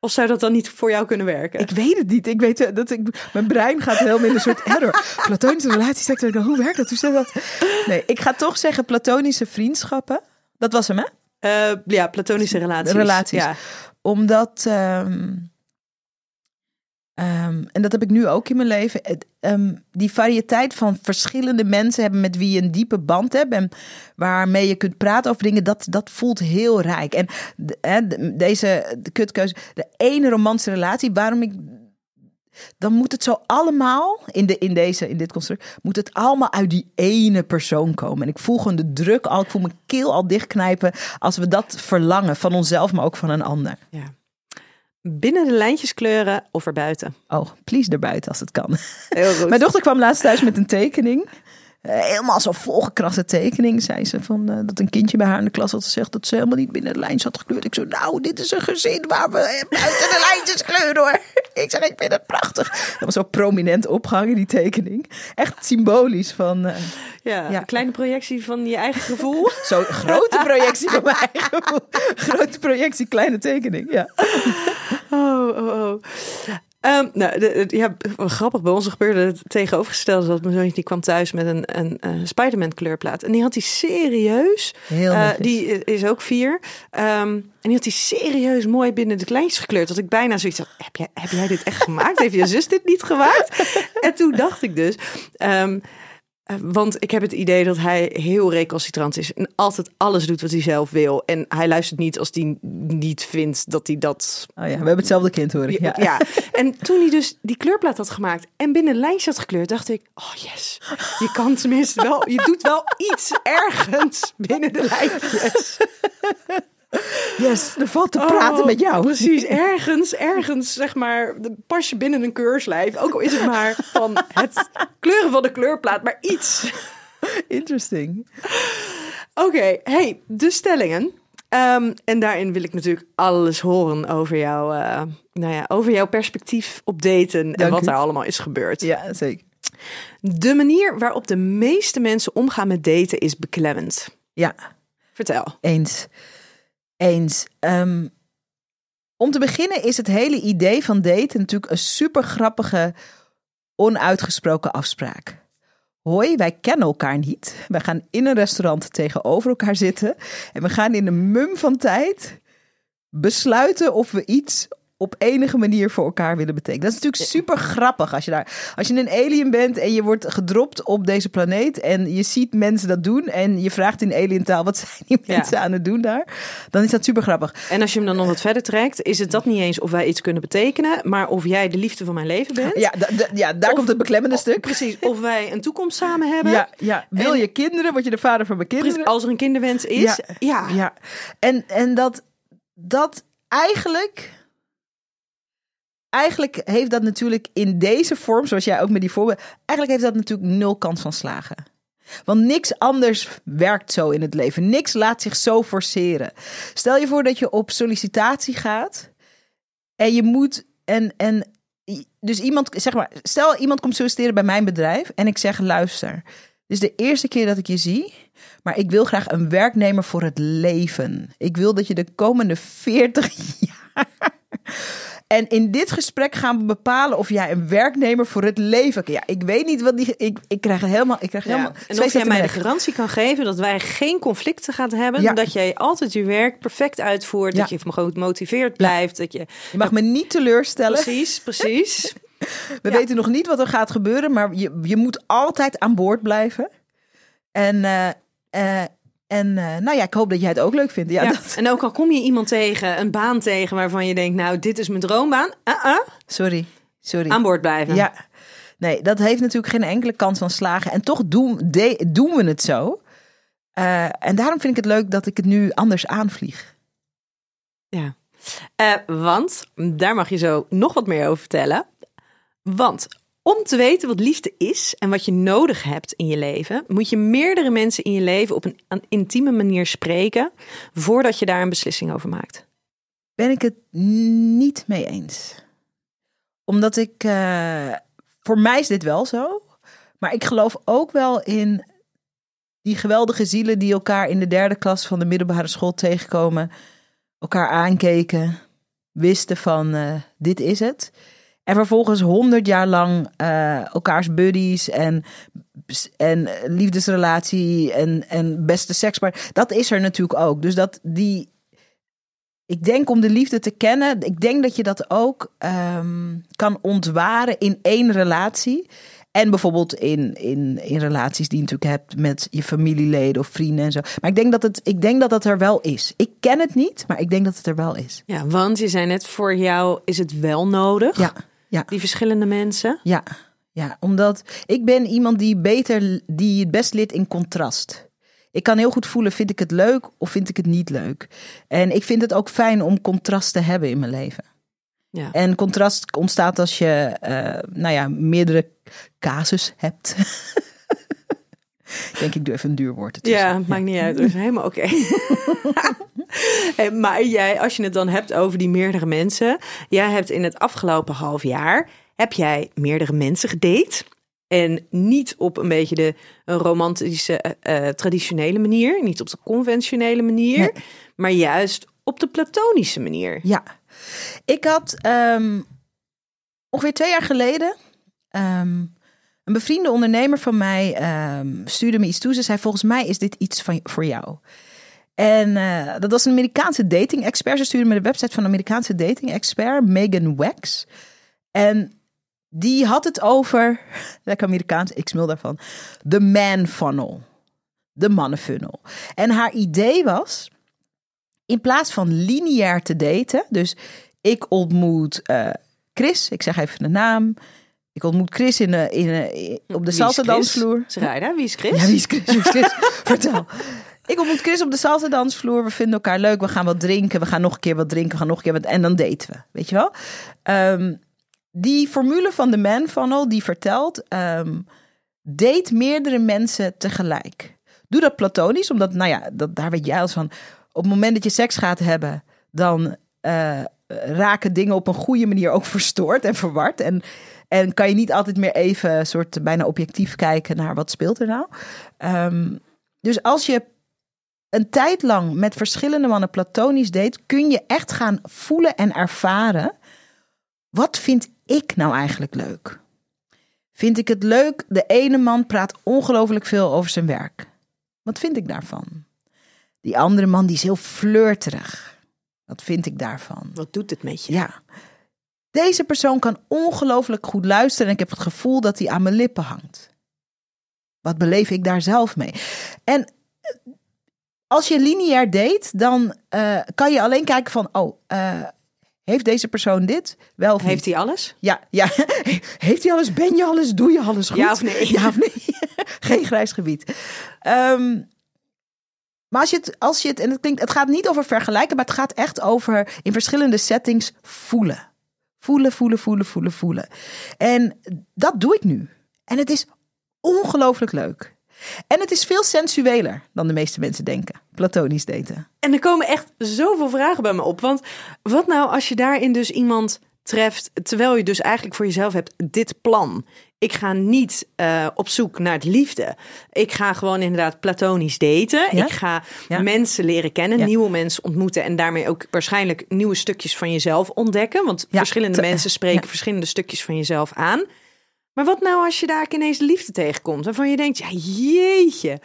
Of zou dat dan niet voor jou kunnen werken? ik weet het niet. Ik weet eh, dat ik mijn brein gaat helemaal in een soort error. Platonische relaties, ik, hoe werkt dat? Hoe zit dat? Nee, ik ga toch zeggen platonische vriendschappen. Dat was hem, hè? Eh, ja, platonische relaties. Relaties. Ja. Omdat ehm, Ehm, en dat heb ik nu ook in mijn leven. Ehm, die variëteit van verschillende mensen hebben met wie je een diepe band hebt en waarmee je kunt praten over dingen, dat, dat voelt heel rijk. En deze de kutkeuze, de ene romantische relatie, waarom ik. Dan moet het zo allemaal, in, de, in, deze, in dit construct, moet het allemaal uit die ene persoon komen. En ik voel gewoon de druk al, ik voel mijn keel al dichtknijpen als we dat verlangen van onszelf, maar ook van een ander. Ja. Binnen de lijntjes kleuren of erbuiten. Oh, please erbuiten als het kan. Heel goed. Mijn dochter kwam laatst thuis met een tekening. Eh, helemaal zo volgekraste tekening. Zei ze van, eh, dat een kindje bij haar in de klas had gezegd dat ze helemaal niet binnen de lijntjes had gekleurd. Ik zo, nou, dit is een gezin waar we buiten de lijntjes kleuren hoor. Ik zeg, ik vind het prachtig. Dat was zo prominent opgehangen, die tekening. Echt symbolisch van, eh, ja, Ja. een kleine projectie van je eigen gevoel. zo'n grote projectie van mijn eigen gevoel. Grote projectie, kleine tekening, ja. Oh, oh, oh. Ehm, nou, de, de- ja, grappig. Bij ons gebeurde het tegenovergestelde. Dat mijn zoontje die kwam thuis met een, een, Spider-Man kleurplaat. En die had hij serieus. Heel eh, die is ook vier. Ehm, en die had hij serieus mooi binnen de kleintjes gekleurd. Dat ik bijna zoiets had. Heb jij, heb jij dit echt gemaakt? Heeft je zus dit niet gemaakt? en toen dacht ik dus. ehm, eh, want ik heb het idee dat hij heel recalcitrant is. En altijd alles doet wat hij zelf wil. En hij luistert niet als hij niet vindt dat hij dat Oh ja, we hebben hetzelfde kind hoor ja. Ja. en toen hij dus die kleurplaat had gemaakt en binnen lijntjes had gekleurd, dacht ik, oh yes, je kan tenminste wel, je doet wel iets ergens binnen de lijntjes. Yes, er valt te praten Oh, met jou. Precies, ergens, ergens, zeg maar, pas je binnen een keurslijf, ook al is het maar van het kleuren van de kleurplaat, maar iets. Interesting. Oké, hey, de stellingen. Ehm, en daarin wil ik natuurlijk alles horen over, jou, eh, nou ja, over jouw perspectief op daten en Dank wat u. daar allemaal is gebeurd. Ja, zeker. De manier waarop de meeste mensen omgaan met daten is beklemmend. Ja. Vertel. Eens. Eens. Ehm, om te beginnen is het hele idee van daten natuurlijk een super grappige, onuitgesproken afspraak. Hoi, wij kennen elkaar niet. Wij gaan in een restaurant tegenover elkaar zitten. En we gaan in een mum van tijd besluiten of we iets op enige manier voor elkaar willen betekenen. Dat is natuurlijk super grappig als je daar, als je een alien bent en je wordt gedropt op deze planeet en je ziet mensen dat doen en je vraagt in alientaal wat zijn die Ja. mensen aan het doen daar, dan is dat super grappig. En als je hem dan nog wat verder trekt, is het dat niet eens of wij iets kunnen betekenen, maar of jij de liefde van mijn leven bent. Ja, ja daar Of- komt het beklemmende stuk. Precies. Of wij een toekomst samen hebben. Ja, ja. Wil En- je kinderen, word je de vader van mijn kinderen. Precies, Als er een kinderwens is. Ja. Ja. Ja, en, en dat, dat eigenlijk. Eigenlijk heeft dat natuurlijk in deze vorm, zoals jij ook met die voorbeeld. Eigenlijk heeft dat natuurlijk nul kans van slagen. Want niks anders werkt zo in het leven. Niks laat zich zo forceren. Stel je voor dat je op sollicitatie gaat. En je moet. En, en dus iemand, zeg maar, stel iemand komt solliciteren bij mijn bedrijf. En ik zeg: luister. Dit is de eerste keer dat ik je zie. Maar ik wil graag een werknemer voor het leven. Ik wil dat je de komende 40 jaar. En in dit gesprek gaan we bepalen of jij een werknemer voor het leven. Ja, ik weet niet wat die. Ik, ik krijg helemaal. Ik krijg helemaal En of jij mij de garantie kan geven dat wij geen conflicten gaan hebben. Ja. Dat jij altijd je werk perfect uitvoert. Dat je gemotiveerd blijft. Dat je... Je mag me niet teleurstellen. Precies, precies. We weten nog niet wat er gaat gebeuren, maar je, je moet altijd aan boord blijven. En, eh, eh, en eh, nou ja, ik hoop dat jij het ook leuk vindt. Ja, Ja, Dat, En ook al kom je iemand tegen, een baan tegen waarvan je denkt, nou, dit is mijn droombaan. Uh-uh, sorry, sorry. aan boord blijven. Ja, nee, dat heeft natuurlijk geen enkele kans van slagen. En toch doen, de- doen we het zo. En daarom vind ik het leuk dat ik het nu anders aanvlieg. Ja. Want, daar mag je zo nog wat meer over vertellen. Want om te weten wat liefde is en wat je nodig hebt in je leven, moet je meerdere mensen in je leven op een, intieme manier spreken voordat je daar een beslissing over maakt. Ben ik het niet mee eens. Omdat ik, eh, voor mij is dit wel zo. Maar ik geloof ook wel in die geweldige zielen die elkaar in de derde klas van de middelbare school tegenkomen. Elkaar aankeken, wisten van eh, dit is het. En vervolgens honderd jaar lang eh, elkaars buddies en, en liefdesrelatie en, en beste seks. Maar dat is er natuurlijk ook. Dus dat die, ik denk om de liefde te kennen, ik denk dat je dat ook ehm, kan ontwaren in één relatie. En bijvoorbeeld in, in, in relaties die je natuurlijk hebt met je familieleden of vrienden en zo. Maar ik denk dat het, ik denk dat het er wel is. Ik ken het niet, maar ik denk dat het er wel is. Ja, want je zei net, voor jou is het wel nodig. Ja, ja. Die verschillende mensen. Ja, ja, omdat ik ben iemand die beter, die het best lid in contrast. Ik kan heel goed voelen, vind ik het leuk of vind ik het niet leuk. En ik vind het ook fijn om contrast te hebben in mijn leven. Ja. En contrast ontstaat als je, uh, nou ja, meerdere casus hebt. ik denk, ik doe even een duur woord Ja, ja, maakt niet uit. Dat is helemaal oké. Okay. maar jij, als je het dan hebt over die meerdere mensen. Jij hebt in het afgelopen half jaar, heb jij meerdere mensen gedate. En niet op een beetje de romantische, uh, traditionele manier. Niet op de conventionele manier. Nee. Maar juist op de platonische manier. Ja. Ik had um, ongeveer twee jaar geleden... Um, een bevriende ondernemer van mij um, stuurde me iets toe. Ze zei, volgens mij is dit iets van, voor jou. En uh, dat was een Amerikaanse dating-expert. Ze stuurde me de website van een Amerikaanse dating-expert, Megan Wax. En die had het over, lekker Amerikaans, ik smil daarvan, de man funnel. De mannenfunnel. En haar idee was, in plaats van lineair te daten, dus ik ontmoet uh, Chris, ik zeg even de naam. Ik ontmoet Chris in, de, in, de, op de salsa dansvloer. Schrijder, wie is Chris? Ja, wie is Chris? Wie is Chris? Vertel. Ik ontmoet Chris op de salsa dansvloer. We vinden elkaar leuk. We gaan wat drinken. We gaan nog een keer wat drinken. We gaan nog een keer wat... En dan daten we. Weet je wel? Um, die formule van de man funnel die vertelt... Um, date meerdere mensen tegelijk. Doe dat platonisch. Omdat, nou ja, dat, daar weet jij als van... Op het moment dat je seks gaat hebben... Dan uh, raken dingen op een goede manier ook verstoord en verward. En... En kan je niet altijd meer even soort bijna objectief kijken naar wat speelt er nou. Um, dus als je een tijd lang met verschillende mannen platonisch date, kun je echt gaan voelen en ervaren. Wat vind ik nou eigenlijk leuk? Vind ik het leuk? De ene man praat ongelooflijk veel over zijn werk. Wat vind ik daarvan? Die andere man die is heel flirterig. Wat vind ik daarvan? Wat doet het met je? Ja. Deze persoon kan ongelooflijk goed luisteren en ik heb het gevoel dat hij aan mijn lippen hangt. Wat beleef ik daar zelf mee? En als je lineair date, dan uh, kan je alleen kijken van, oh, uh, heeft deze persoon dit? Wel of Heeft hij alles? Ja, ja. Heeft hij alles? Ben je alles? Doe je alles goed? Ja of nee? Ja of nee? Geen grijs gebied. Um, maar als je het, als je het, en het klinkt, het gaat niet over vergelijken, maar het gaat echt over in verschillende settings voelen. Voelen, voelen, voelen, voelen, voelen. En dat doe ik nu. En het is ongelooflijk leuk. En het is veel sensueler dan de meeste mensen denken. Platonisch daten. En er komen echt zoveel vragen bij me op. Want wat nou als je daarin dus iemand treft, terwijl je dus eigenlijk voor jezelf hebt dit plan. Ik ga niet uh, op zoek naar het liefde. Ik ga gewoon inderdaad platonisch daten. Ja? Ik ga ja? mensen leren kennen, ja. nieuwe mensen ontmoeten en daarmee ook waarschijnlijk nieuwe stukjes van jezelf ontdekken. Want verschillende mensen spreken verschillende stukjes van jezelf aan. Maar wat nou als je daar ineens liefde tegenkomt, waarvan je denkt, ja jeetje,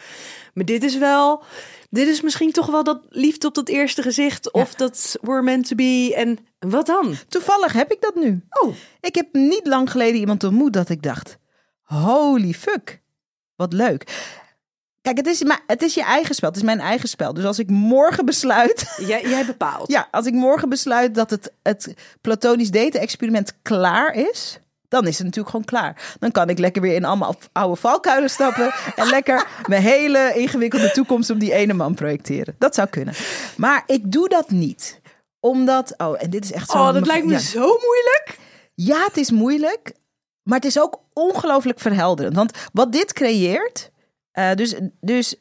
maar dit is wel, dit is misschien toch wel dat liefde op dat eerste gezicht of dat we're meant to be en wat dan? Toevallig heb ik dat nu. Oh. Ik heb niet lang geleden iemand ontmoet dat ik dacht, holy fuck, wat leuk. Kijk, het is, maar het is je eigen spel. Het is mijn eigen spel. Dus als ik morgen besluit. Jij, jij bepaalt. Ja, als ik morgen besluit dat het, het platonisch daten-experiment klaar is dan is het natuurlijk gewoon klaar. Dan kan ik lekker weer in allemaal oude valkuilen stappen en lekker mijn hele ingewikkelde toekomst op die ene man projecteren. Dat zou kunnen. Maar ik doe dat niet. Omdat, oh, en dit is echt zo. Oh, dat lijkt me ja. zo moeilijk. Ja, het is moeilijk. Maar het is ook ongelooflijk verhelderend. Want wat dit creëert. Uh, dus, dus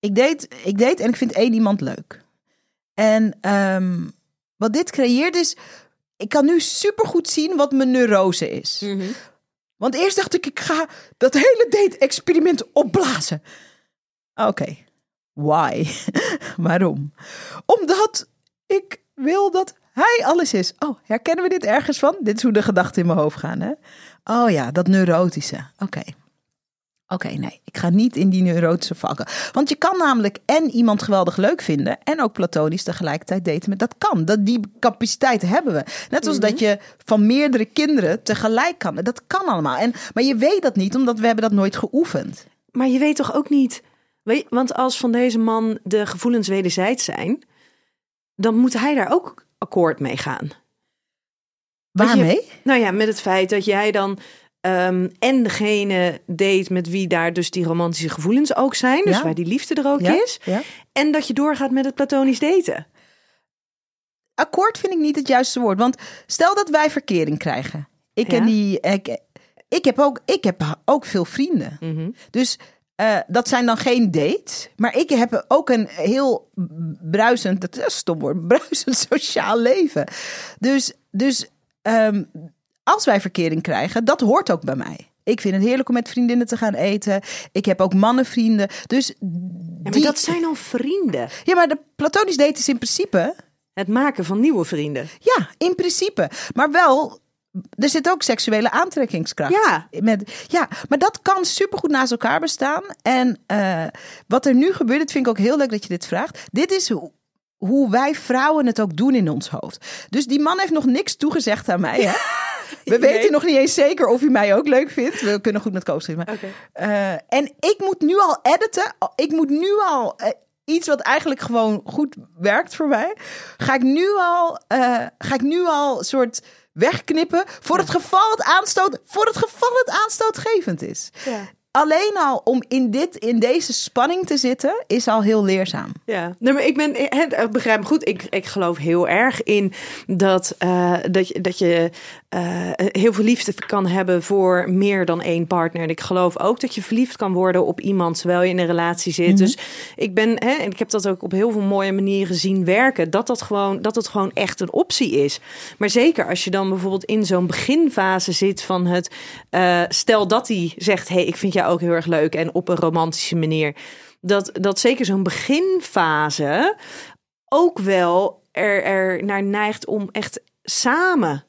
ik, deed, ik deed en ik vind één iemand leuk. En um, wat dit creëert is ik kan nu supergoed zien wat mijn neurose is. Mm -hmm. Want eerst dacht ik, ik ga dat hele date-experiment opblazen. Oké, okay. why? Waarom? Omdat ik wil dat hij alles is. Oh, herkennen we dit ergens van? Dit is hoe de gedachten in mijn hoofd gaan, hè? Oh ja, dat neurotische. Oké. Okay. Oké, nee, ik ga niet in die neurotische vakken. Want je kan namelijk en iemand geweldig leuk vinden en ook platonisch tegelijkertijd daten. Met dat kan. Dat, die capaciteit hebben we. Net als dat je van meerdere kinderen tegelijk kan. Dat kan allemaal. En, maar je weet dat niet, omdat we hebben dat nooit geoefend. Maar je weet toch ook niet. Weet, want als van deze man de gevoelens wederzijds zijn, dan moet hij daar ook akkoord mee gaan. Waarmee? Je, nou ja, met het feit dat jij dan um, en degene date met wie daar dus die romantische gevoelens ook zijn, dus waar die liefde er ook is, ja. en dat je doorgaat met het platonisch daten. Akkoord vind ik niet het juiste woord, want stel dat wij verkering krijgen. Ik en die, ik, ik heb ook, ik heb ook veel vrienden. Mhm. Dus uh, dat zijn dan geen dates. Maar ik heb ook een heel bruisend, dat is stom woord, bruisend sociaal leven. Dus, dus um, als wij verkering krijgen, dat hoort ook bij mij. Ik vind het heerlijk om met vriendinnen te gaan eten. Ik heb ook mannenvrienden. Dus ja, maar dat zijn al vrienden. Ja, maar de platonisch daten is in principe... Het maken van nieuwe vrienden. Ja, in principe. Maar wel er zit ook seksuele aantrekkingskracht. Ja. Met, ja, maar dat kan supergoed naast elkaar bestaan. En uh, wat er nu gebeurt, dat vind ik ook heel leuk dat je dit vraagt. Dit is hoe, hoe wij vrouwen het ook doen in ons hoofd. Dus die man heeft nog niks toegezegd aan mij. Hè? We weten nog niet eens zeker of hij mij ook leuk vindt. We kunnen goed met. Okay. Uh, en ik moet nu al editen. Ik moet nu al uh, iets wat eigenlijk gewoon goed werkt voor mij. Ga ik nu al, uh, ga ik nu al soort wegknippen voor het geval het aanstoot, voor het geval het aanstootgevend is. Ja alleen al om in, dit, in deze spanning te zitten, is al heel leerzaam. Ja, nee, maar ik ben, ik begrijp me goed, ik, ik geloof heel erg in dat, uh, dat je, dat je uh, heel veel liefde kan hebben voor meer dan één partner. En ik geloof ook dat je verliefd kan worden op iemand terwijl je in een relatie zit. Mhm. Dus ik ben, hè, en ik heb dat ook op heel veel mooie manieren zien werken, dat dat gewoon, dat het gewoon echt een optie is. Maar zeker als je dan bijvoorbeeld in zo'n beginfase zit van het, uh, stel dat hij zegt, hey, ik vind jou ook heel erg leuk en op een romantische manier. Dat, dat zeker zo'n beginfase ook wel er, er naar neigt om echt samen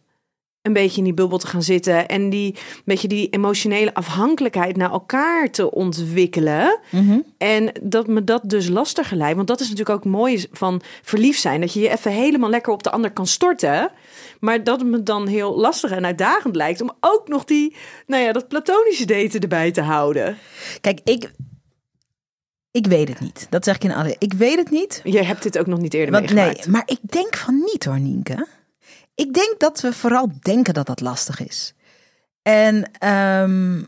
een beetje in die bubbel te gaan zitten en die beetje die emotionele afhankelijkheid naar elkaar te ontwikkelen. Mhm. En dat me dat dus lastiger lijkt. Want dat is natuurlijk ook mooi van verliefd zijn. Dat je je even helemaal lekker op de ander kan storten. Maar dat het me dan heel lastig en uitdagend lijkt om ook nog die, nou ja, dat platonische daten erbij te houden. Kijk, ik, ik weet het niet. Dat zeg ik in alle. Ik weet het niet. Je hebt dit ook nog niet eerder Want, meegemaakt. Nee, maar ik denk van niet hoor, Nienke. Ik denk dat we vooral denken dat dat lastig is. En um,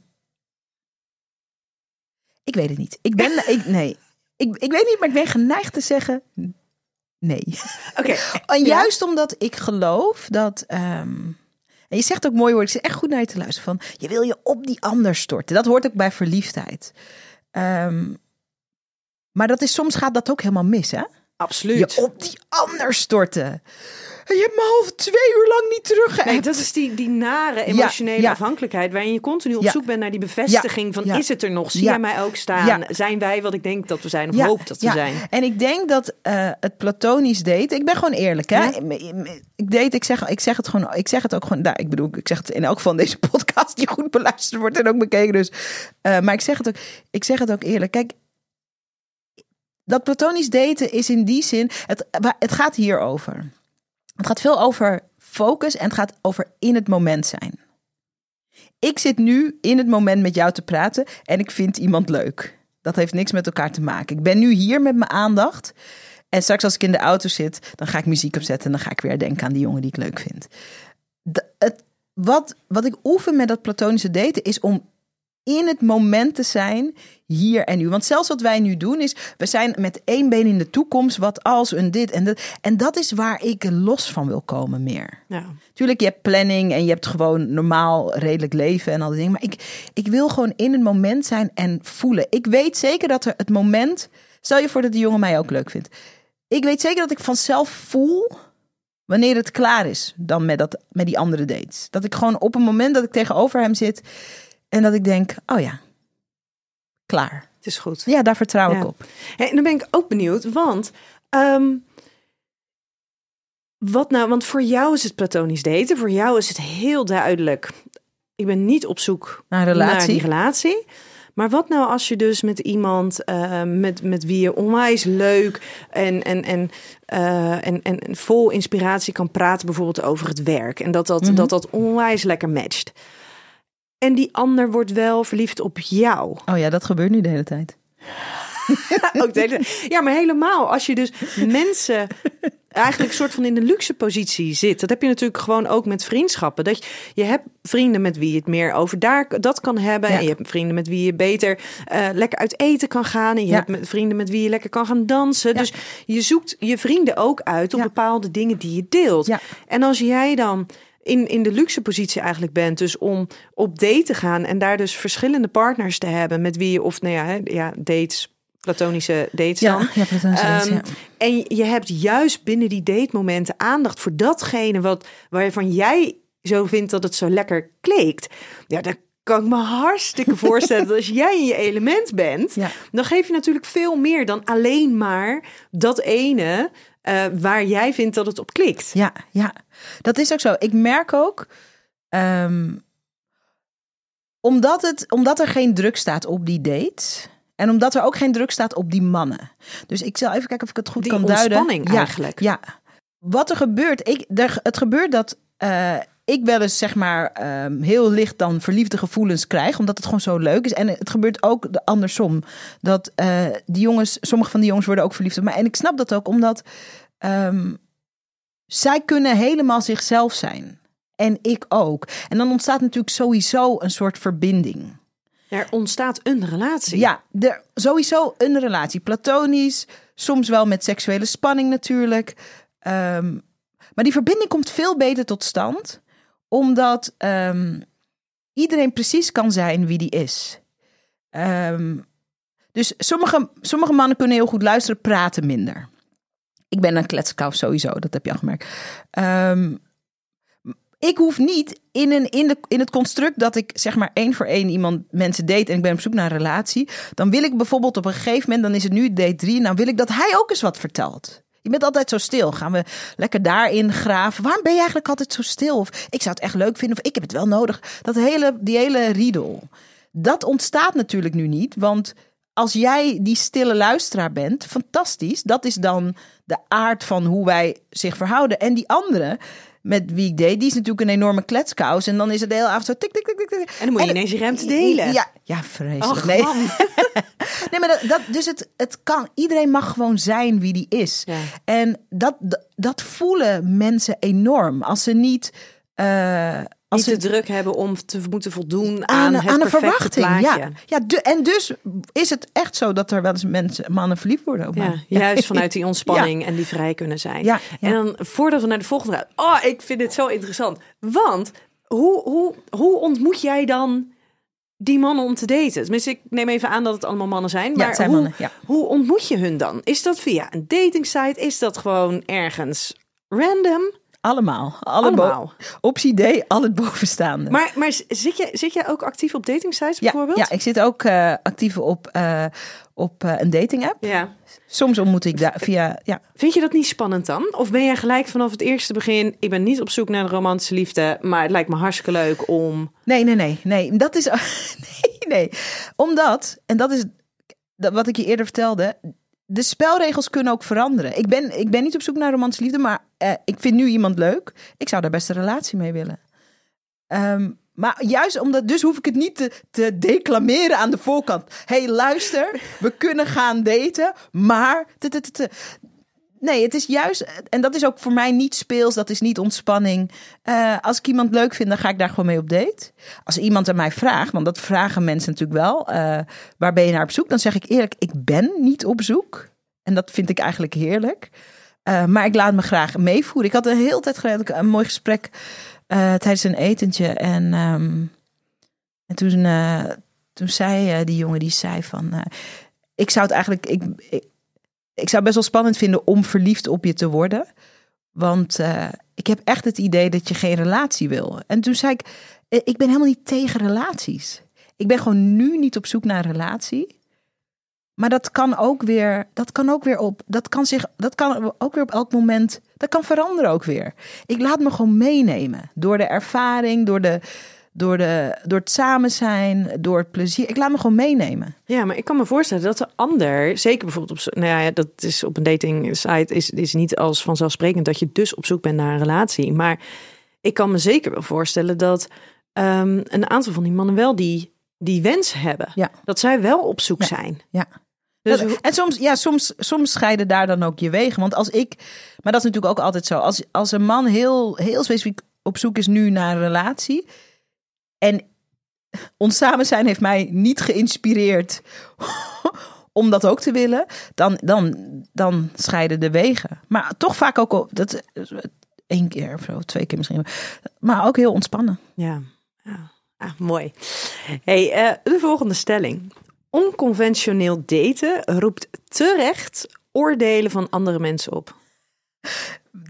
ik weet het niet. Ik ben, ik, nee, ik, ik weet niet, maar ik ben geneigd te zeggen nee. Oké. en juist omdat ik geloof dat. Um, en je zegt ook mooi woord. Ik zit echt goed naar je te luisteren. Van je wil je op die ander storten. Dat hoort ook bij verliefdheid. Um, maar dat is soms gaat dat ook helemaal mis, hè? Absoluut. Je op die ander storten. Je hebt me half twee uur lang niet terug. Nee, dat is die, die nare emotionele afhankelijkheid. Waarin je continu op zoek bent naar die bevestiging van is het er nog? Zie jij mij ook staan? Zijn wij wat ik denk dat we zijn of hoop dat we zijn? En ik denk dat uh, het platonisch date. Ik ben gewoon eerlijk. Hè? Ik date, ik zeg, ik zeg het gewoon. Ik zeg het ook gewoon. Nou, ik bedoel, ik zeg het in elk van deze podcast die goed beluisterd wordt en ook bekeken. Dus, uh, maar ik zeg het ook. Ik zeg het ook eerlijk. Kijk, dat platonisch daten is in die zin. Het, het gaat hierover. Het gaat veel over focus en het gaat over in het moment zijn. Ik zit nu in het moment met jou te praten en ik vind iemand leuk. Dat heeft niks met elkaar te maken. Ik ben nu hier met mijn aandacht. En straks als ik in de auto zit, dan ga ik muziek opzetten en dan ga ik weer denken aan die jongen die ik leuk vind. het, wat, wat ik oefen met dat platonische daten is om in het moment te zijn, hier en nu. Want zelfs wat wij nu doen is, we zijn met één been in de toekomst, wat als een dit en dat. En dat is waar ik los van wil komen meer. Ja. Tuurlijk, je hebt planning en je hebt gewoon normaal redelijk leven en al die dingen. Maar ik, ik wil gewoon in het moment zijn en voelen. Ik weet zeker dat er het moment, stel je voor dat die jongen mij ook leuk vindt. Ik weet zeker dat ik vanzelf voel wanneer het klaar is dan met, dat, met die andere dates. Dat ik gewoon op een moment dat ik tegenover hem zit en dat ik denk, oh ja, klaar. Het is goed. Ja, daar vertrouw ik op. En dan ben ik ook benieuwd, want um, wat nou? Want voor jou is het platonisch daten. Voor jou is het heel duidelijk. Ik ben niet op zoek naar, relatie. naar die relatie. Maar wat nou als je dus met iemand uh, met, met wie je onwijs leuk en, en, en, uh, en, en vol inspiratie kan praten, bijvoorbeeld over het werk. En dat dat, mm -hmm. dat, dat onwijs lekker matcht. En die ander wordt wel verliefd op jou. Oh ja, dat gebeurt nu de hele tijd. Ook de hele, ja, maar helemaal. Als je dus mensen eigenlijk een soort van in de luxe positie zit. Dat heb je natuurlijk gewoon ook met vriendschappen. Dat je, je hebt vrienden met wie je het meer over daar dat kan hebben. Ja. En je hebt vrienden met wie je beter uh, lekker uit eten kan gaan. En je ja. hebt vrienden met wie je lekker kan gaan dansen. Ja. Dus je zoekt je vrienden ook uit op bepaalde dingen die je deelt. En als jij dan in, in de luxe positie eigenlijk bent. Dus om op date te gaan en daar dus verschillende partners te hebben met wie je, of nou ja, ja dates, platonische dates ja, dan. Ja, platonische dates, um, ja. En je hebt juist binnen die date momenten aandacht voor datgene wat, waarvan jij zo vindt dat het zo lekker kleekt. Ja, dan kan ik me hartstikke voorstellen dat als jij in je element bent, Ja. dan geef je natuurlijk veel meer dan alleen maar dat ene uh, waar jij vindt dat het op klikt. Ja, ja, dat is ook zo. Ik merk ook, um, omdat, het, omdat er geen druk staat op die date. En omdat er ook geen druk staat op die mannen. Dus ik zal even kijken of ik het goed die kan duiden. ontspanning ja, eigenlijk. Ja. Wat er gebeurt, ik, er, het gebeurt dat uh, ik wel eens zeg maar um, heel licht dan verliefde gevoelens krijg, omdat het gewoon zo leuk is. En het gebeurt ook de andersom. Dat uh, die jongens, sommige van die jongens worden ook verliefd op mij. En ik snap dat ook, omdat um, zij kunnen helemaal zichzelf zijn. En ik ook. En dan ontstaat natuurlijk sowieso een soort verbinding. Er ontstaat een relatie. Ja, er, sowieso een relatie. Platonisch, soms wel met seksuele spanning natuurlijk. Um, maar die verbinding komt veel beter tot stand, omdat um, iedereen precies kan zijn wie die is. Um, dus sommige, sommige mannen kunnen heel goed luisteren, praten minder. Ik ben een kletskous sowieso, dat heb je al gemerkt. Um, ik hoef niet in, een, in, de, in het construct dat ik zeg maar één voor één iemand mensen date en ik ben op zoek naar een relatie. Dan wil ik bijvoorbeeld op een gegeven moment, dan is het nu date drie, nou wil ik dat hij ook eens wat vertelt. Je bent altijd zo stil. Gaan we lekker daarin graven? Waarom ben je eigenlijk altijd zo stil? Of ik zou het echt leuk vinden. Of ik heb het wel nodig. Dat hele, die hele riedel. Dat ontstaat natuurlijk nu niet. Want als jij die stille luisteraar bent, fantastisch. Dat is dan de aard van hoe wij zich verhouden. En die andere, met wie ik deed, die is natuurlijk een enorme kletskous. En dan is het de hele avond zo tik, tik, tik, tik. En dan moet je ineens je ruimte delen. Ja, ja vreselijk. Och, nee. maar dat, dat, dus het, het kan. Iedereen mag gewoon zijn wie die is. Ja. En dat, dat voelen mensen enorm. Als ze niet... Uh, als Niet ze te druk hebben om te moeten voldoen aan, aan, het aan een verwachting. plaatje. Ja, ja de, en dus is het echt zo dat er wel eens mensen, mannen verliefd worden op Ja, juist vanuit die ontspanning en die vrij kunnen zijn. Ja, ja. En dan voordat we naar de volgende gaan. Oh, ik vind dit zo interessant. Want hoe, hoe, hoe ontmoet jij dan die mannen om te daten? Tenminste, ik neem even aan dat het allemaal mannen zijn. Ja, Maar het zijn hoe, mannen, ja. hoe ontmoet je hun dan? Is dat via een datingsite? Is dat gewoon ergens random? Allemaal. Alle Allemaal. optie D, al het bovenstaande. Maar, maar zit, jij, zit jij ook actief op datingsites ja, bijvoorbeeld? ja, ik zit ook uh, actief op, uh, op uh, een dating app. ja. Soms ontmoet ik daar via... Ja, Vind je dat niet spannend dan? Of ben jij gelijk vanaf het eerste begin... ik ben niet op zoek naar de romantische liefde... maar het lijkt me hartstikke leuk om... Nee, nee, nee. Nee, dat is... Nee, nee. Omdat, en dat is dat wat ik je eerder vertelde... De spelregels kunnen ook veranderen. Ik ben, ik ben niet op zoek naar romantische liefde... maar uh, ik vind nu iemand leuk. Ik zou daar best een relatie mee willen. Um, maar juist omdat, dus hoef ik het niet te, te declameren aan de voorkant. Hey, luister, we kunnen gaan daten, maar. Nee, het is juist, en dat is ook voor mij niet speels, dat is niet ontspanning. Uh, als ik iemand leuk vind, dan ga ik daar gewoon mee op date. Als iemand aan mij vraagt, want dat vragen mensen natuurlijk wel, uh, waar ben je naar op zoek? Dan zeg ik eerlijk, ik ben niet op zoek. En dat vind ik eigenlijk heerlijk. Uh, maar ik laat me graag meevoeren. Ik had een hele tijd geleden een mooi gesprek tijdens een etentje. En, um, en toen, toen zei die jongen, die zei van... ik zou het eigenlijk... Ik, ik zou best wel spannend vinden om verliefd op je te worden. Want ik heb echt het idee dat je geen relatie wil. En toen zei ik, ik ben helemaal niet tegen relaties. Ik ben gewoon nu niet op zoek naar een relatie. Maar dat kan ook weer, dat kan ook weer op, dat kan zich, dat kan ook weer op elk moment, dat kan veranderen ook weer. Ik laat me gewoon meenemen door de ervaring, door de, door, de, door het samen zijn, door het plezier. Ik laat me gewoon meenemen. Ja, maar ik kan me voorstellen dat de ander, zeker bijvoorbeeld op, nou ja, dat is op een dating site, is, is niet als vanzelfsprekend dat je dus op zoek bent naar een relatie. Maar ik kan me zeker wel voorstellen dat ehm, een aantal van die mannen wel die, die wens hebben. Ja. Dat zij wel op zoek zijn. Ja. Dus Dat- en soms, ja, soms, soms scheiden daar dan ook je wegen. Want als ik, maar dat is natuurlijk ook altijd zo. Als, als een man heel, heel specifiek op zoek is nu naar een relatie. En ons samen zijn heeft mij niet geïnspireerd om dat ook te willen. Dan, dan, dan scheiden de wegen. Maar toch vaak ook op, dat, één keer of zo, twee keer misschien. Maar ook heel ontspannen. Ja, ja. Ah, mooi. Hey, eh, de volgende stelling. Onconventioneel daten roept terecht oordelen van andere mensen op.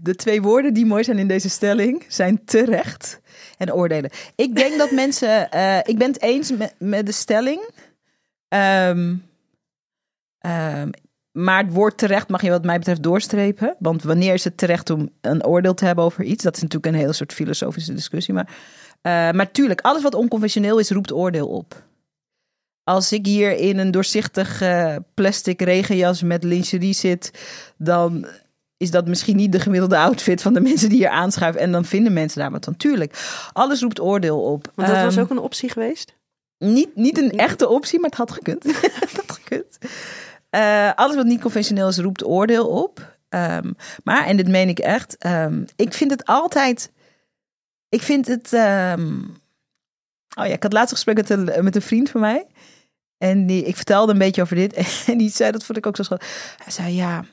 De twee woorden die mooi zijn in deze stelling zijn terecht en oordelen. Ik denk dat mensen. eh, ik ben het eens met, met de stelling. Ehm, ehm, maar het woord terecht mag je, wat mij betreft, doorstrepen. Want wanneer is het terecht om een oordeel te hebben over iets? Dat is natuurlijk een hele soort filosofische discussie. Maar, eh, maar tuurlijk, alles wat onconventioneel is, roept oordeel op. Als ik hier in een doorzichtig plastic regenjas met lingerie zit, dan is dat misschien niet de gemiddelde outfit van de mensen die hier aanschuiven. En dan vinden mensen daar wat van. Tuurlijk, alles roept oordeel op. Want dat was Ehm, ook een optie geweest. niet, niet een echte optie, maar het had gekund. het had gekund. Eh, alles wat niet conventioneel is, roept oordeel op. Ehm, maar, en dit meen ik echt, ehm, ik vind het altijd... Ik vind het... oh ja, ik had laatst een gesprek met een, met een vriend van mij. En die, ik vertelde een beetje over dit. En die zei, dat vond ik ook zo schattig. Hij zei, ja,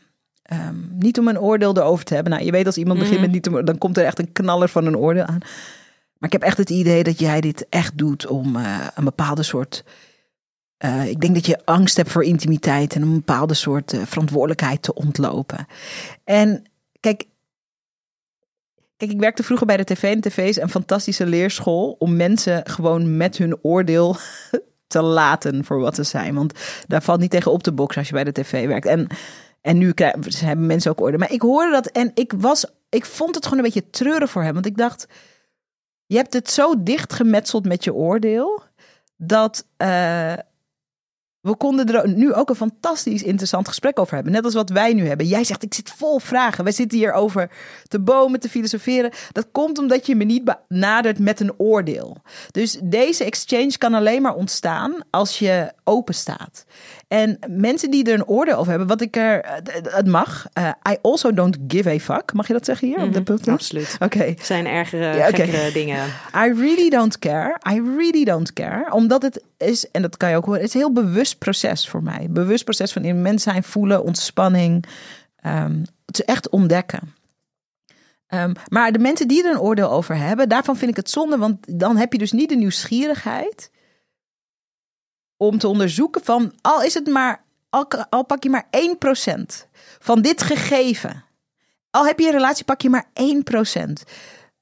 ehm, niet om een oordeel erover te hebben. Nou, je weet als iemand begint Mhm. met niet om, dan komt er echt een knaller van een oordeel aan. Maar ik heb echt het idee dat jij dit echt doet om eh, een bepaalde soort. eh, ik denk dat je angst hebt voor intimiteit en een bepaalde soort eh, verantwoordelijkheid te ontlopen. En kijk, kijk, ik werkte vroeger bij de tv en tv is een fantastische leerschool om mensen gewoon met hun oordeel te laten voor wat ze zijn. Want daar valt niet tegen op te boksen als je bij de tv werkt. En, en nu krijgen, hebben mensen ook oordeel. Maar ik hoorde dat en ik was, ik vond het gewoon een beetje treurig voor hem. Want ik dacht, je hebt het zo dicht gemetseld met je oordeel dat eh, we konden er nu ook een fantastisch interessant gesprek over hebben. Net als wat wij nu hebben. Jij zegt, ik zit vol vragen. Wij zitten hier over te bomen, te filosoferen. Dat komt omdat je me niet benadert met een oordeel. Dus deze exchange kan alleen maar ontstaan als je open staat. En mensen die er een oordeel over hebben, wat ik er, het mag. Eh, I also don't give a fuck. Mag je dat zeggen hier op de Mhm, podcast? Absoluut. Oké. Zijn ergere, Ja, dingen. I really don't care. I really don't care. Omdat het is, en dat kan je ook horen, het is een heel bewust proces voor mij. Bewust proces van in mens zijn, voelen, ontspanning. Ehm, het is echt ontdekken. Ehm, maar de mensen die er een oordeel over hebben, daarvan vind ik het zonde. Want dan heb je dus niet de nieuwsgierigheid om te onderzoeken van, al is het maar, al, al pak je maar 1% van dit gegeven. Al heb je een relatie, pak je maar 1%.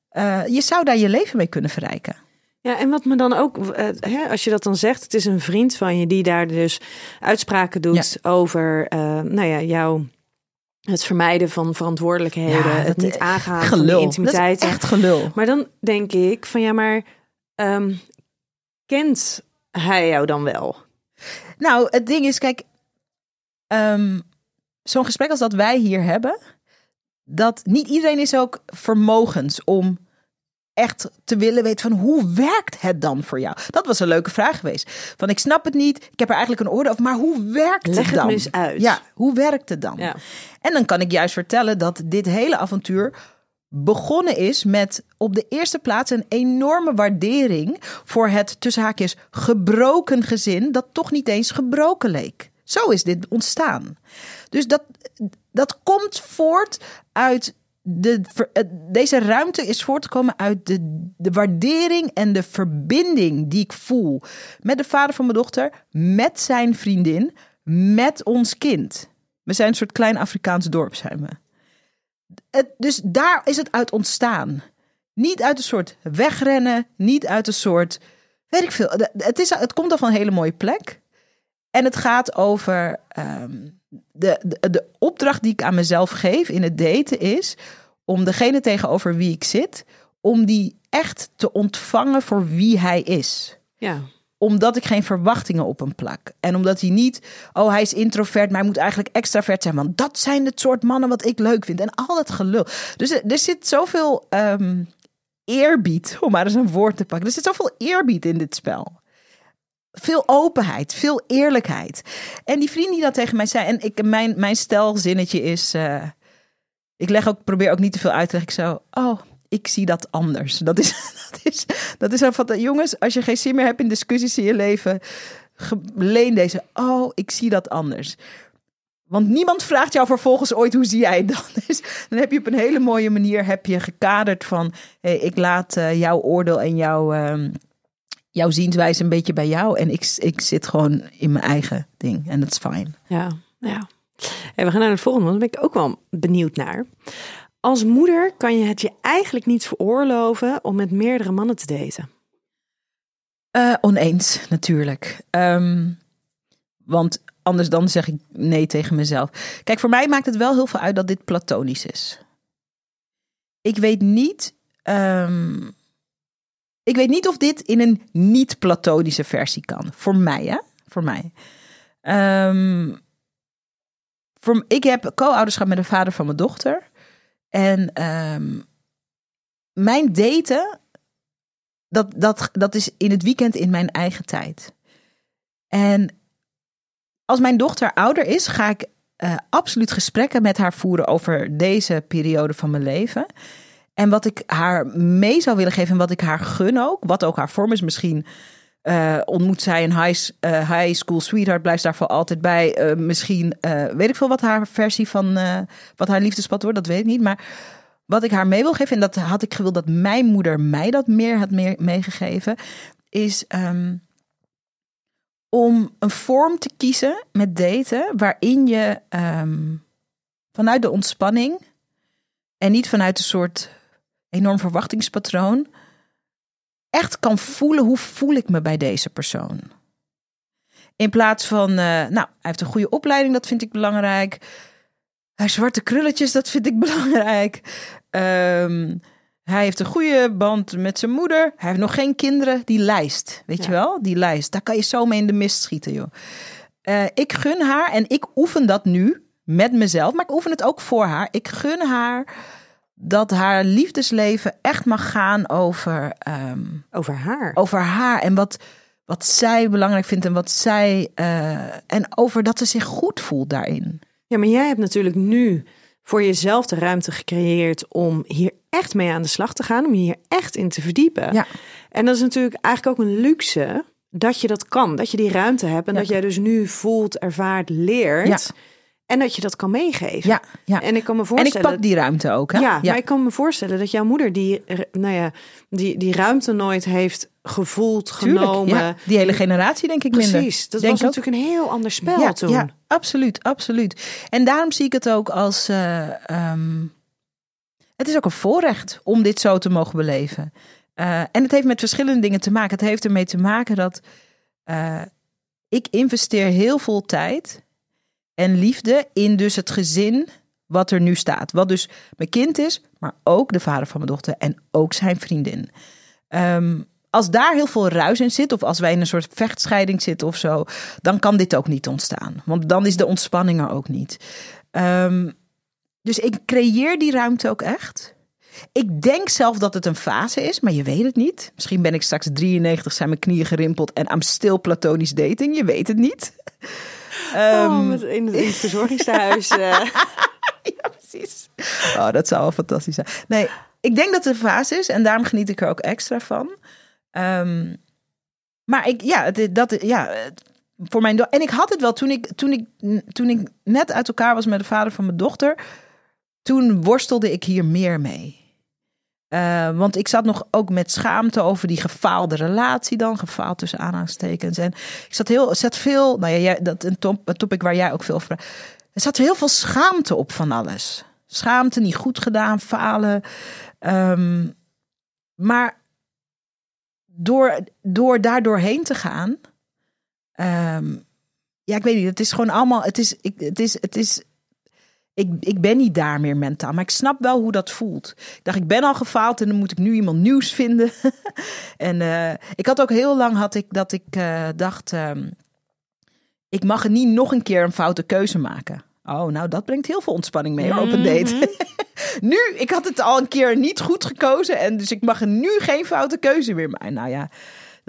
Eh, je zou daar je leven mee kunnen verrijken. Ja, en wat me dan ook, eh, hè, als je dat dan zegt, het is een vriend van je die daar dus uitspraken doet over, eh, nou ja, jouw het vermijden van verantwoordelijkheden, Ja, het niet aangaan van Gelul. intimiteit. Echt gelul. Maar dan denk ik van ja, maar ehm, kent hij jou dan wel? Nou, het ding is, kijk, ehm, zo'n gesprek als dat wij hier hebben, dat niet iedereen is ook vermogens om echt te willen weten van hoe werkt het dan voor jou? Dat was een leuke vraag geweest. Van ik snap het niet, ik heb er eigenlijk een oordeel over, maar hoe werkt het het dan? eens uit. Ja, hoe werkt het dan? Ja. En dan kan ik juist vertellen dat dit hele avontuur begonnen is met op de eerste plaats een enorme waardering voor het tussen haakjes gebroken gezin dat toch niet eens gebroken leek. Zo is dit ontstaan. Dus dat, dat komt voort uit de, deze ruimte is voortgekomen uit de, de waardering en de verbinding die ik voel met de vader van mijn dochter, met zijn vriendin, met ons kind. We zijn een soort klein Afrikaans dorp, zijn we. Dus daar is het uit ontstaan. Niet uit een soort wegrennen, niet uit een soort, weet ik veel. Het, is, het komt al van een hele mooie plek. En het gaat over ehm, de, de, de opdracht die ik aan mezelf geef in het daten is om degene tegenover wie ik zit, om die echt te ontvangen voor wie hij is. Ja. Omdat ik geen verwachtingen op hem plak. En omdat hij niet, oh hij is introvert, maar hij moet eigenlijk extravert zijn. Want dat zijn het soort mannen wat ik leuk vind. En al dat gelul. Dus er, zit zoveel ehm, eerbied, om maar eens een woord te pakken. Er zit zoveel eerbied in dit spel. Veel openheid, veel eerlijkheid. En die vriend die dat tegen mij zei, en ik, mijn, mijn stelzinnetje is. eh, ik leg ook, probeer ook niet te veel uit te leggen. Ik zo, oh, ik zie dat anders. Dat is, dat is, dat is van, jongens, als je geen zin meer hebt in discussies in je leven, leen deze. Oh, ik zie dat anders. Want niemand vraagt jou vervolgens ooit hoe zie jij het dan. Dus dan heb je op een hele mooie manier heb je gekaderd van, ik laat eh, jouw oordeel en jouw, ehm, jouw zienswijze een beetje bij jou. En ik, ik zit gewoon in mijn eigen ding. En dat is fijn. Ja, ja. We gaan naar het volgende, want daar ben ik ook wel benieuwd naar. Als moeder kan je het je eigenlijk niet veroorloven om met meerdere mannen te daten. Eh, oneens, natuurlijk. Ehm, want anders dan zeg ik nee tegen mezelf. Kijk, voor mij maakt het wel heel veel uit dat dit platonisch is. Ik weet niet. ehm, ik weet niet of dit in een niet-platonische versie kan. Voor mij, hè? Voor mij. Ehm, ik heb co-ouderschap met de vader van mijn dochter. En ehm, mijn daten dat, dat, dat is in het weekend in mijn eigen tijd. En als mijn dochter ouder is, ga ik eh, absoluut gesprekken met haar voeren over deze periode van mijn leven. En wat ik haar mee zou willen geven en wat ik haar gun ook, wat ook haar vorm is, misschien eh, ontmoet zij een high, eh, high school sweetheart, blijft daar voor altijd bij. Eh, misschien weet ik veel wat haar versie van, wat haar liefdespad wordt, dat weet ik niet. Maar wat ik haar mee wil geven, en dat had ik gewild dat mijn moeder mij dat meer had meer meegegeven, is ehm, om een vorm te kiezen met daten waarin je ehm, vanuit de ontspanning en niet vanuit een soort enorm verwachtingspatroon echt kan voelen hoe voel ik me bij deze persoon. In plaats van, eh, nou, hij heeft een goede opleiding, dat vind ik belangrijk. Hij zwarte krulletjes, dat vind ik belangrijk. Ehm, hij heeft een goede band met zijn moeder. Hij heeft nog geen kinderen. Die lijst, weet Ja. je wel? Die lijst. Daar kan je zo mee in de mist schieten, joh. Eh, ik gun haar en ik oefen dat nu met mezelf, maar ik oefen het ook voor haar. Ik gun haar dat haar liefdesleven echt mag gaan over, ehm, Over haar. over haar en wat, wat zij belangrijk vindt en wat zij. eh, en over dat ze zich goed voelt daarin. Ja, maar jij hebt natuurlijk nu voor jezelf de ruimte gecreëerd om hier echt mee aan de slag te gaan, om je hier echt in te verdiepen. Ja. En dat is natuurlijk eigenlijk ook een luxe dat je dat kan, dat je die ruimte hebt en Ja. dat jij dus nu voelt, ervaart, leert Ja. En dat je dat kan meegeven. Ja, ja. En ik kan me En voorstellen. ik pak die ruimte ook. Hè? Ja, maar ik kan me voorstellen dat jouw moeder die, nou ja, die, die ruimte nooit heeft gevoeld, Tuurlijk, genomen. ja. Die hele generatie denk ik minder. Precies, dat Denk was ook. natuurlijk een heel ander spel ja, toen. Ja, absoluut, absoluut. En daarom zie ik het ook als. eh, ehm, het is ook een voorrecht om dit zo te mogen beleven. Eh, en het heeft met verschillende dingen te maken. Het heeft ermee te maken dat eh, ik investeer heel veel tijd en liefde in dus het gezin wat er nu staat. Wat dus mijn kind is, maar ook de vader van mijn dochter en ook zijn vriendin. Ehm, als daar heel veel ruis in zit, of als wij in een soort vechtscheiding zitten of zo, dan kan dit ook niet ontstaan. Want dan is de ontspanning er ook niet. Ehm, dus ik creëer die ruimte ook echt. Ik denk zelf dat het een fase is, maar je weet het niet. Misschien ben ik straks 93, zijn mijn knieën gerimpeld en am still platonisch dating. Je weet het niet. Ehm, Oh, met in, het- in het verzorgingstehuis. eh. ja, precies. Oh, dat zou wel fantastisch zijn. Nee, ik denk dat het een fase is en daarom geniet ik er ook extra van. Ehm, maar ik, ja, het, dat, ja, het- voor mijn En ik had het wel toen ik, toen, ik, toen ik net uit elkaar was met de vader van mijn dochter. Toen worstelde ik hier meer mee. Eh, want ik zat nog ook met schaamte over die gefaalde relatie dan. Gefaald tussen aanhalingstekens. En ik zat heel, zat veel, nou ja, jij, dat een, top, een topic waar jij ook veel over. Er zat heel veel schaamte op van alles. Schaamte, niet goed gedaan, falen. Ehm, maar door, door daar doorheen te gaan. ehm, ja, ik weet niet. Het is gewoon allemaal. Het is, ik, het is, het is. Ik, ik ben niet daar meer mentaal, maar ik snap wel hoe dat voelt. Ik dacht, ik ben al gefaald en dan moet ik nu iemand nieuws vinden. en uh, ik had ook heel lang had ik dat ik uh, dacht, um, ik mag er niet nog een keer een foute keuze maken. Oh, nou dat brengt heel veel ontspanning mee op een date. Mhm. nu, ik had het al een keer niet goed gekozen en dus ik mag er nu geen foute keuze meer maken. Nou ja,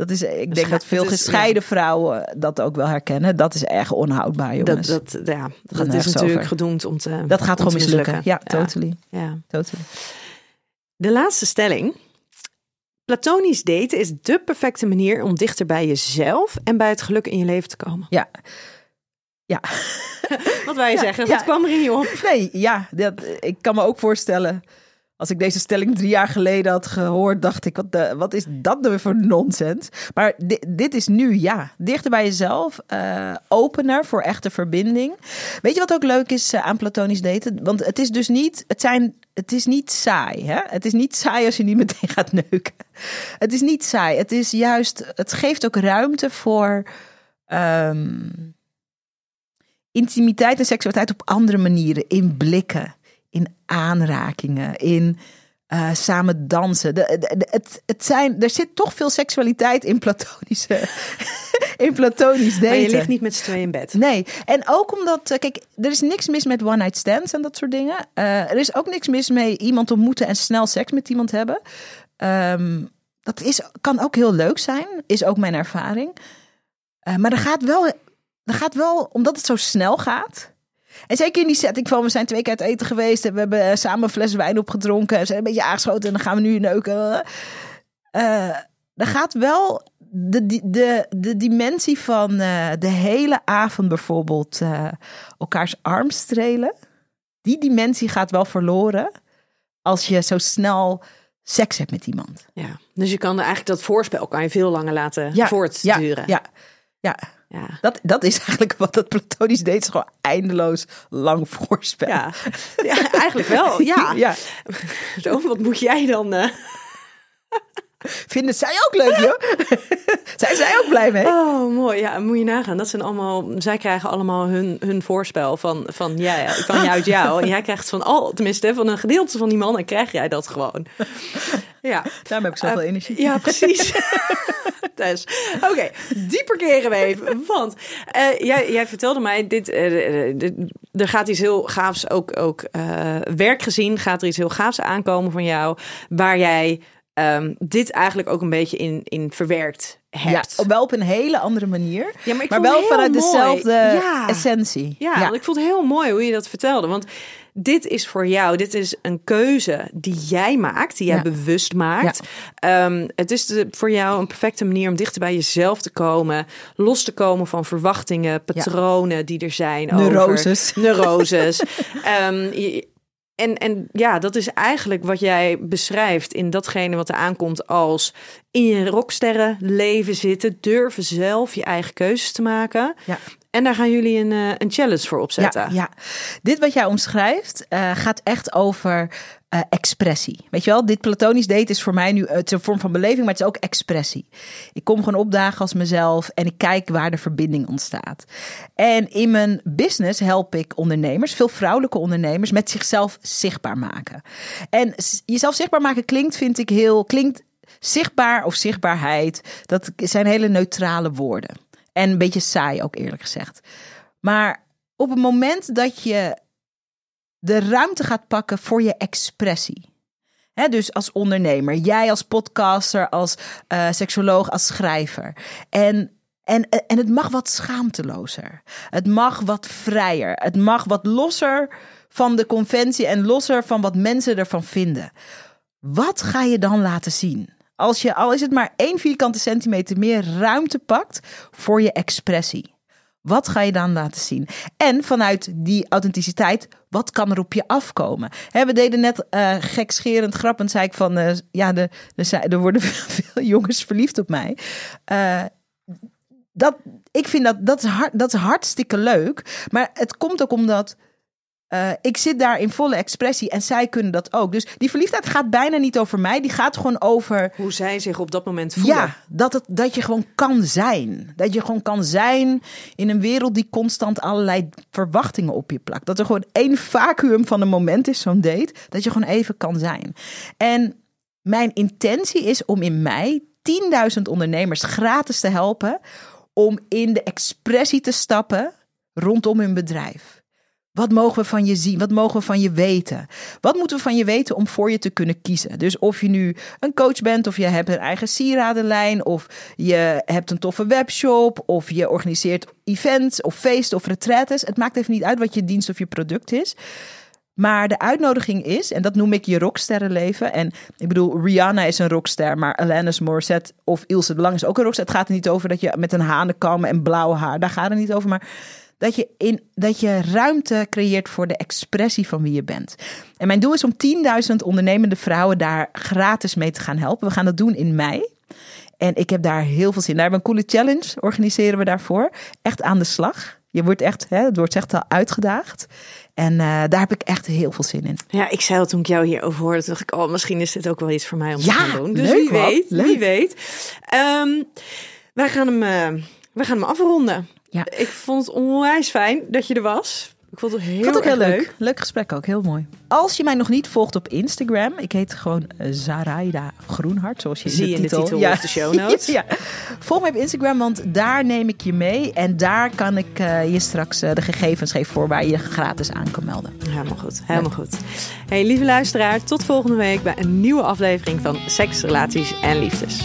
dat is, ik denk dat veel het gescheiden vrouwen dat ook wel herkennen. Dat is erg onhoudbaar, jongens. Dat, dat, ja, dat is natuurlijk over. gedoemd om te Dat gaat gewoon mislukken. Ja, Ja, totally. ja. totally. De laatste stelling. Platonisch daten is de perfecte manier om dichter bij jezelf en bij het geluk in je leven te komen. Ja. Ja. Wat wij Ja, zeggen, ja. wat kwam er je op? Nee, ja, dat, ik kan me ook voorstellen. Als ik deze stelling drie jaar geleden had gehoord, dacht ik, wat, wat is dat nou voor nonsens? Maar di- dit is nu, ja, dichter bij jezelf, eh, opener voor echte verbinding. Weet je wat ook leuk is eh, aan platonisch daten? Want het is dus niet, het zijn, het is niet saai, hè? Het is niet saai als je niet meteen gaat neuken. Het is niet saai. Het is juist, het geeft ook ruimte voor ehm, intimiteit en seksualiteit op andere manieren. In blikken, in aanrakingen, in eh, samen dansen. De, de- de- het, het zijn, er zit toch veel seksualiteit in platonische, in platonisch daten. Maar je ligt niet met z'n tweeën in bed. Nee, en ook omdat, eh, kijk, er is niks mis met one-night stands en dat soort dingen. Eh, er is ook niks mis mee iemand ontmoeten en snel seks met iemand hebben. Ehm, dat is, kan ook heel leuk zijn, is ook mijn ervaring. Maar er gaat wel, er gaat wel, omdat het zo snel gaat. En zeker in die setting van we zijn twee keer uit eten geweest en we hebben eh, samen een fles wijn opgedronken en zijn een beetje aangeschoten en dan gaan we nu neuken. Eh, er gaat wel de, de, de, de dimensie van eh, de hele avond bijvoorbeeld elkaars arm strelen. Die dimensie gaat wel verloren als je zo snel seks hebt met iemand. Ja. Dus je kan eigenlijk dat voorspel kan je veel langer laten Ja, voortduren. Ja, ja. ja. Dat, dat is eigenlijk wat dat platonisch deed. Gewoon eindeloos lang voorspel. Ja. Ja, eigenlijk wel. Ja. ja. Zo, wat moet jij dan? eh? Vinden zij ook leuk, joh? Zijn zij ook blij mee? Oh, mooi. Ja, moet je nagaan. Dat zijn allemaal. Zij krijgen allemaal hun, hun voorspel van, van ja, ja, van jou uit jou. En jij krijgt van al, tenminste, van een gedeelte van die mannen krijg jij dat gewoon. Ja. Daarom heb ik zoveel Eh, energie. Ja, precies. Oké, dieper keren we even. Want eh, jij, jij vertelde mij, dit, eh, dit- er gaat iets heel gaafs, ook, ook werkgezien, gaat er iets heel gaafs aankomen van jou, waar jij ehm, dit eigenlijk ook een beetje in, in verwerkt Ja, hebt. op- wel op een hele andere manier. Ja, maar ik maar vond wel vanuit mooi. dezelfde Ja. essentie. Ja, want ik vond het heel mooi hoe je dat vertelde. Want dit is voor jou, dit is een keuze die jij maakt, die jij Ja. bewust maakt. Ehm, het is de, voor jou een perfecte manier om dichter bij jezelf te komen, los te komen van verwachtingen, patronen die er zijn. Neuroses. Over, neuroses. Ehm, je- en, en ja, dat is eigenlijk wat jij beschrijft in datgene wat er aankomt als in je rocksterren leven zitten, durven zelf je eigen keuzes te maken. Ja. En daar gaan jullie een, eh, een challenge voor opzetten. Ja, ja. Dit wat jij omschrijft eh, gaat echt over eh, expressie. Weet je wel, dit platonisch date is voor mij nu het is een vorm van beleving, maar het is ook expressie. Ik kom gewoon opdagen als mezelf en ik kijk waar de verbinding ontstaat. En in mijn business help ik ondernemers, veel vrouwelijke ondernemers, met zichzelf zichtbaar maken. En jezelf zichtbaar maken klinkt, vind ik heel, klinkt zichtbaar of zichtbaarheid. Dat zijn hele neutrale woorden. En een beetje saai ook eerlijk gezegd. Maar op het moment dat je de ruimte gaat pakken voor je expressie. Dus als ondernemer, jij als podcaster, als eh seksoloog, als schrijver. En, en, en het mag wat schaamtelozer. Het mag wat vrijer. Het mag wat losser van de conventie en losser van wat mensen ervan vinden. Wat ga je dan laten zien? Als je, al is het maar één vierkante centimeter meer ruimte pakt voor je expressie. Wat ga je dan laten zien? En vanuit die authenticiteit, wat kan er op je afkomen? We deden net eh gekscherend, grappend, zei ik van, eh, ja, de, de, er worden veel jongens verliefd op mij. Eh, dat, ik vind dat, dat, is hart, dat is hartstikke leuk. Maar het komt ook omdat Uh, ik zit daar in volle expressie en zij kunnen dat ook. Dus die verliefdheid gaat bijna niet over mij. Die gaat gewoon over. Hoe zij zich op dat moment voelen. Ja, dat, het, dat je gewoon kan zijn. Dat je gewoon kan zijn in een wereld die constant allerlei verwachtingen op je plakt. Dat er gewoon één vacuüm van een moment is, zo'n date. Dat je gewoon even kan zijn. En mijn intentie is om in mei 10.000 ondernemers gratis te helpen. Om in de expressie te stappen rondom hun bedrijf. Wat mogen we van je zien? Wat mogen we van je weten? Wat moeten we van je weten om voor je te kunnen kiezen? Dus of je nu een coach bent, of je hebt een eigen sieradenlijn, of je hebt een toffe webshop, of je organiseert events of feesten of retretes. Het maakt even niet uit wat je dienst of je product is. Maar de uitnodiging is, en dat noem ik je rocksterrenleven. En ik bedoel, Rihanna is een rockster, maar Alanis Morissette of Ilse de Lang is ook een rockster. Het gaat er niet over dat je met een hanenkam en blauw haar, daar gaat het niet over. Maar dat je, in, dat je ruimte creëert voor de expressie van wie je bent. En mijn doel is om 10.000 ondernemende vrouwen daar gratis mee te gaan helpen. We gaan dat doen in mei. En ik heb daar heel veel zin in. Daar hebben we een coole challenge, organiseren we daarvoor. Echt aan de slag. Je wordt echt, hè, het wordt echt al uitgedaagd. En uh, daar heb ik echt heel veel zin in. Ja, ik zei al toen ik jou hierover hoorde, dacht ik, oh, misschien is dit ook wel iets voor mij om te gaan doen. Dus leuk, wie weet, wie weet. Um, wij gaan hem, uh, wij gaan hem afronden. Ja. Ik vond het onwijs fijn dat je er was. Ik vond het heel, vond het heel leuk. leuk. gesprek ook, heel mooi. Als je mij nog niet volgt op Instagram, ik heet gewoon eh, Zaraida Groenhart, zoals je Zie in de titel, titel ja. of de show notes. ja. Volg mij op Instagram, want daar neem ik je mee. En daar kan ik uh, je straks uh, de gegevens geven voor waar je gratis aan kan melden. Helemaal goed, helemaal goed. Hey, lieve luisteraar, tot volgende week bij een nieuwe aflevering van Seks, Relaties en Liefdes.